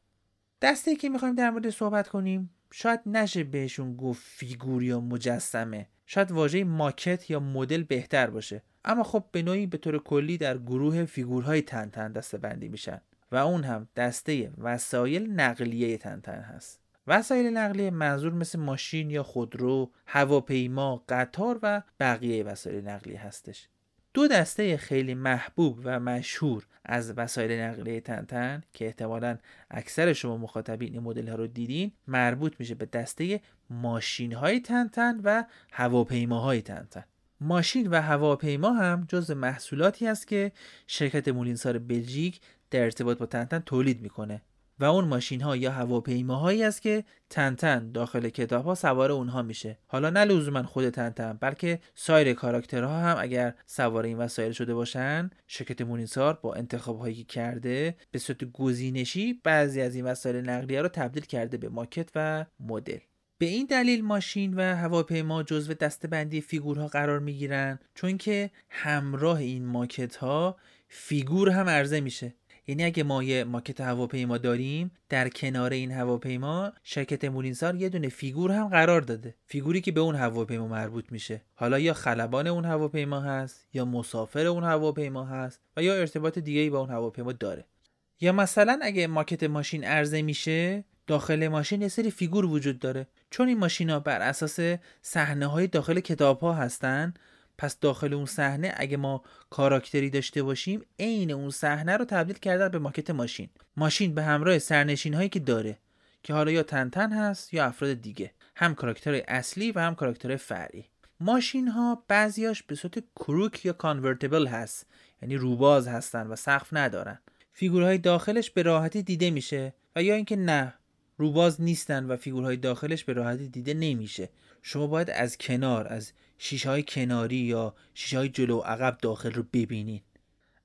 دسته که می‌خوایم در مورد صحبت کنیم شاید نشه بهشون گفت فیگور یا مجسمه. شاید واژه ماکت یا مدل بهتر باشه. اما خب به نوعی به طور کلی در گروه فیگورهای تنتن دسته بندی میشن و اون هم دسته وسایل نقلیه تنتن هست وسایل نقلیه منظور مثل ماشین یا خودرو، هواپیما، قطار و بقیه وسایل نقلیه هستش. دو دسته خیلی محبوب و مشهور از وسایل نقلیه تنتن که احتمالا اکثر شما مخاطبین این مدل ها رو دیدین مربوط میشه به دسته ماشین های تنتن و هواپیماهای تنتن ماشین و هواپیما هم جز محصولاتی است که شرکت مولینسار بلژیک در ارتباط با تنتن تولید می‌کنه و اون ماشین ها یا هواپیماهایی است که تنتن داخل کتاب ها سوار اونها میشه. حالا نه لزوما خود تنتن بلکه سایر کاراکترها هم اگر سوار این وسایل شده باشن شرکت مونیسار با انتخاب هایی که کرده به صورت گزینشی بعضی از این وسایل نقلیه رو تبدیل کرده به ماکت و مدل. به این دلیل ماشین و هواپیما جزو دسته‌بندی فیگورها قرار می گیرن چون که همراه این ماکت ها فیگور هم عرضه میشه. یعنی اگه ما یه ماکت هواپیما داریم در کنار این هواپیما شرکت مولینسار یه دونه فیگور هم قرار داده. فیگوری که به اون هواپیما مربوط میشه. حالا یا خلبان اون هواپیما هست یا مسافر اون هواپیما هست و یا ارتباط دیگه با اون هواپیما داره. یا مثلا اگه ماکت ماشین عرضه میشه داخل ماشین یه سری فیگور وجود داره. چون این ماشینا بر اساس صحنه های داخل کتاب ها هستن پس داخل اون صحنه اگه ما کاراکتری داشته باشیم عین اون صحنه رو تبدیل کردن به ماکت ماشین. ماشین به همراه سرنشین هایی که داره که حالا یا تنتن هست یا افراد دیگه. هم کاراکتر اصلی و هم کاراکتر فرعی. ماشین ها بعضیاش به صورت کروک یا کانورتیبل هست. یعنی روباز هستن و سقف ندارن. فیگورهای داخلش به راحتی دیده میشه و یا اینکه نه روباز نیستن و فیگورهای داخلش به راحتی دیده نمیشه. شما باید از کنار از شیشه های کناری یا شیشه های جلو عقب داخل رو ببینید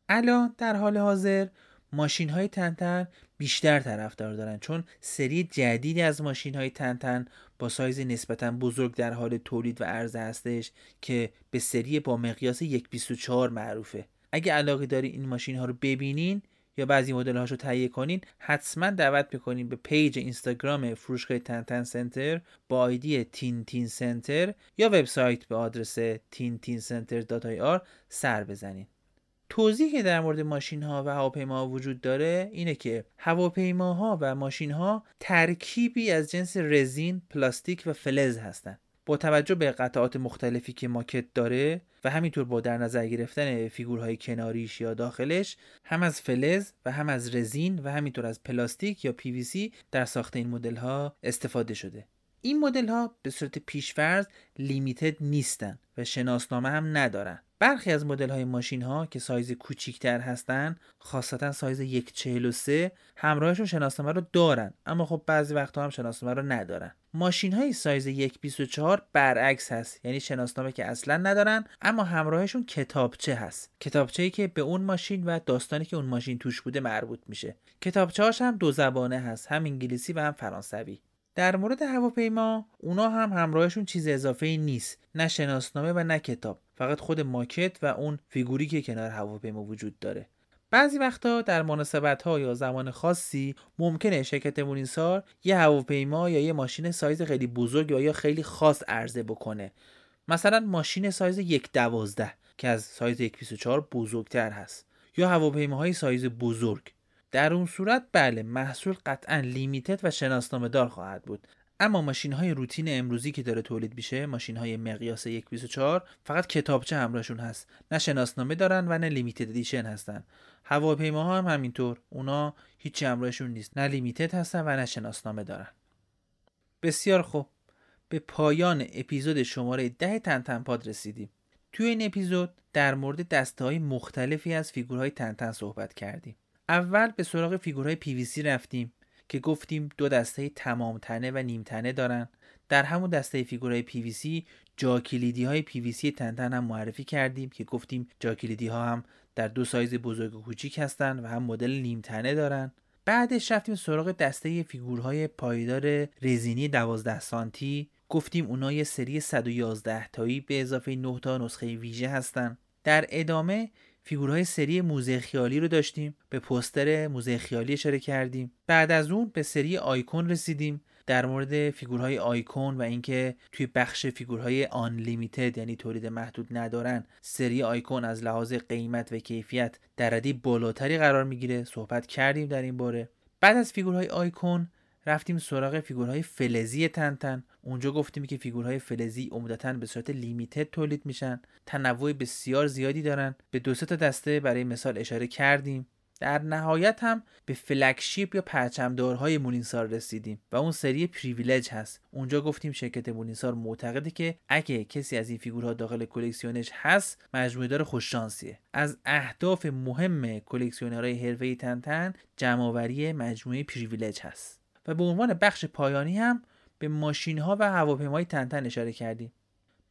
الان در حال حاضر ماشین های تنتن بیشتر طرفدار دارن چون سری جدیدی از ماشین های تنتن با سایز نسبتا بزرگ در حال تولید و عرضه هستش که به سری با مقیاس 1.24 معروفه. اگه علاقه داری این ماشین ها رو ببینین یا بعضی مدل هاشو تهیه کنین حتما دعوت می‌کنیم به پیج اینستاگرام فروشگاه تنتن سنتر با آیدی Tintin Center یا وبسایت به آدرس Tintin Center dot ir سر بزنین توضیحی که در مورد ماشین ها و هواپیما وجود داره اینه که هواپیماها و ماشین ها ترکیبی از جنس رزین، پلاستیک و فلز هستند. با توجه به قطعات مختلفی که ماکت داره و همینطور با در نظر گرفتن فیگورهای کناریش یا داخلش هم از فلز و هم از رزین و همینطور از پلاستیک یا PVC در ساخت این مدل ها استفاده شده. این مدل ها به صورت پیشفرض limited نیستن و شناسنامه هم ندارن. برخی از مدل های ماشین ها که سایز کوچیکتر هستن خاصتا سایز 143 همراهشون شناسنامه رو دارن. اما خب بعضی وقتا هم شناسنامه رو ندارن. ماشین های سایز 124 برعکس هست. یعنی شناسنامه که اصلا ندارن اما همراهشون کتابچه هست. کتابچه ای که به اون ماشین و داستانی که اون ماشین توش بوده مربوط میشه. کتابچه هم دو زبانه هست هم انگلیسی و هم فرانسوی. در مورد هواپیما اونا هم همراهشون چیز اضافه ای نیست. نه شناسنامه و نه کتاب. فقط خود ماکت و اون فیگوری که کنار هواپیما وجود داره. بعضی وقتا در مناسبت ها یا زمان خاصی ممکنه شرکت مولینسار یه هواپیما یا یه ماشین سایز خیلی بزرگ یا یا خیلی خاص عرضه بکنه. مثلا ماشین سایز یک دوازده که از سایز یک بزرگتر هست. یا هواپیماهای سایز بزرگ. در اون صورت بله محصول قطعا limited و شناسنامه دار خواهد بود. اما ماشین های روتین امروزی که داره تولید میشه ماشین های مقیاس 124 فقط کتابچه همراهشون هست. نه شناسنامه دارن و نه limited edition هستن. هواپیماها هم همینطور. اونا هیچی همراهشون نیست. نه limited هستن و نه شناسنامه دارن. بسیار خوب. به پایان اپیزود شماره ده تنتن پاد رسیدیم. توی این اپیزود در مورد دسته های مختلفی از فیگورهای تنتن صحبت کردیم. اول به سراغ فیگورهای PVC رفتیم که گفتیم دو دسته تمام تنه و نیم تنه دارن. در همون دسته فیگورهای PVC جا کلیدی های PVC تنتن هم معرفی کردیم که گفتیم جا کلیدی ها هم در دو سایز بزرگ و کوچیک هستن و هم مدل نیم تنه دارن. بعدش رفتیم سراغ دسته فیگورهای پایه‌دار رزینی 12 سانتی. گفتیم اونا یه سری 111 تایی به اضافه 9 تا نسخه ویژه هستن. در ادامه فیگورهای سری موزه خیالی رو داشتیم به پوستر موزه خیالی اشاره کردیم. بعد از اون به سری آیکون رسیدیم. در مورد فیگورهای آیکون و اینکه توی بخش فیگورهای unlimited یعنی تولید محدود ندارن سری آیکون از لحاظ قیمت و کیفیت در رده بالاتری قرار می‌گیره. صحبت کردیم در این باره. بعد از فیگورهای آیکون رفتیم سراغ فیگورهای فلزی تنتن اونجا گفتیم که فیگورهای فلزی عمدتا به صورت limited تولید میشن. تنوع بسیار زیادی دارن. به دو تا دسته برای مثال اشاره کردیم. در نهایت هم به flagship یا پرچمدارهای مولینسار رسیدیم و اون سری Privilege هست. اونجا گفتیم شرکت مولینسار معتقده که اگه کسی از این فیگورها داخل کلکسیونش هست مجموعه دار خوششانسیه از اهداف مهم کلکسیونرهای حرفه‌ای تنتن جمعآوری مجموعه Privilege هست. و به عنوان بخش پایانی هم به ماشین ها و هواپیمای تنتن اشاره کردیم.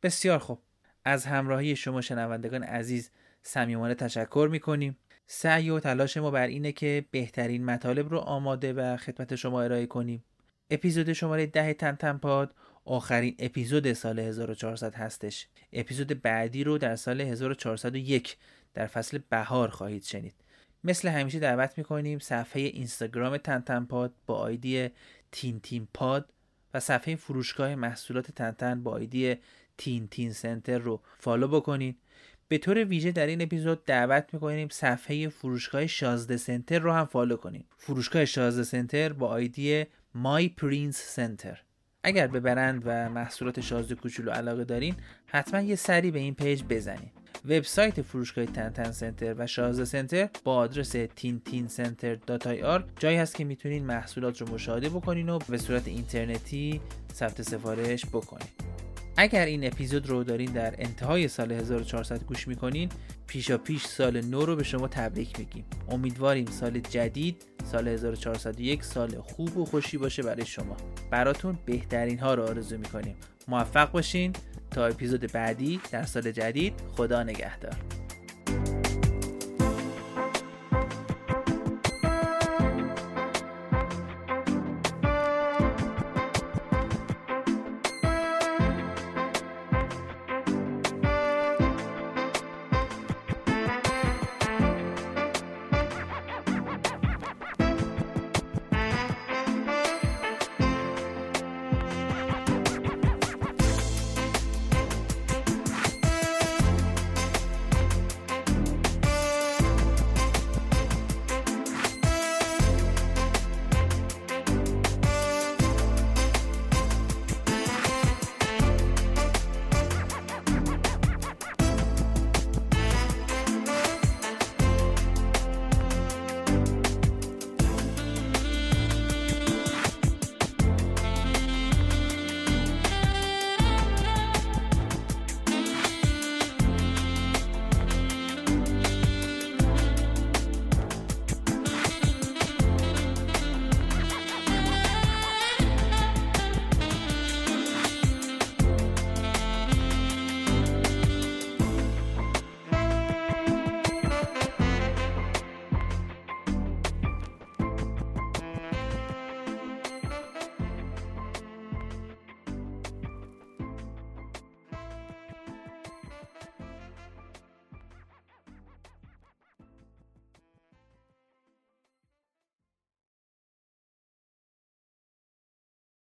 بسیار خوب. از همراهی شما شنوندگان عزیز صمیمانه تشکر می‌کنیم. سعی و تلاش ما بر اینه که بهترین مطالب رو آماده و خدمت شما ارائه کنیم. اپیزود شماره ده تنتن پاد آخرین اپیزود سال 1400 هستش. اپیزود بعدی رو در سال 1401 در فصل بهار خواهید شنید. مثل همیشه دعوت می‌کنیم صفحه اینستاگرام تنتن پاد با آیدی تین تین پاد و صفحه فروشگاه محصولات تنتن با آیدی Tintin Center رو follow بکنید به طور ویژه در این اپیزود دعوت می‌کنیم صفحه فروشگاه شازده Center رو هم follow کنید فروشگاه شازده Center با آیدی My Prince Center. اگر به برند و محصولات شازده کوچولو علاقه دارین حتما یه سری به این page بزنید وبسایت فروشگاه تنتن Center و شازده Center با آدرس tintincenter.ir جایی هست که می‌تونین محصولات رو مشاهده بکنین و به صورت اینترنتی ثبت سفارش بکنین. اگر این اپیزود رو دارین در انتهای سال 1400 گوش می‌کنین پیشا پیش سال نو رو به شما تبریک میگیم. امیدواریم سال جدید سال 1401 سال خوب و خوشی باشه برای شما. براتون بهترین ها رو آرزو می‌کنیم. موفق باشین. تا اپیزود بعدی در سال جدید خدا نگهدار.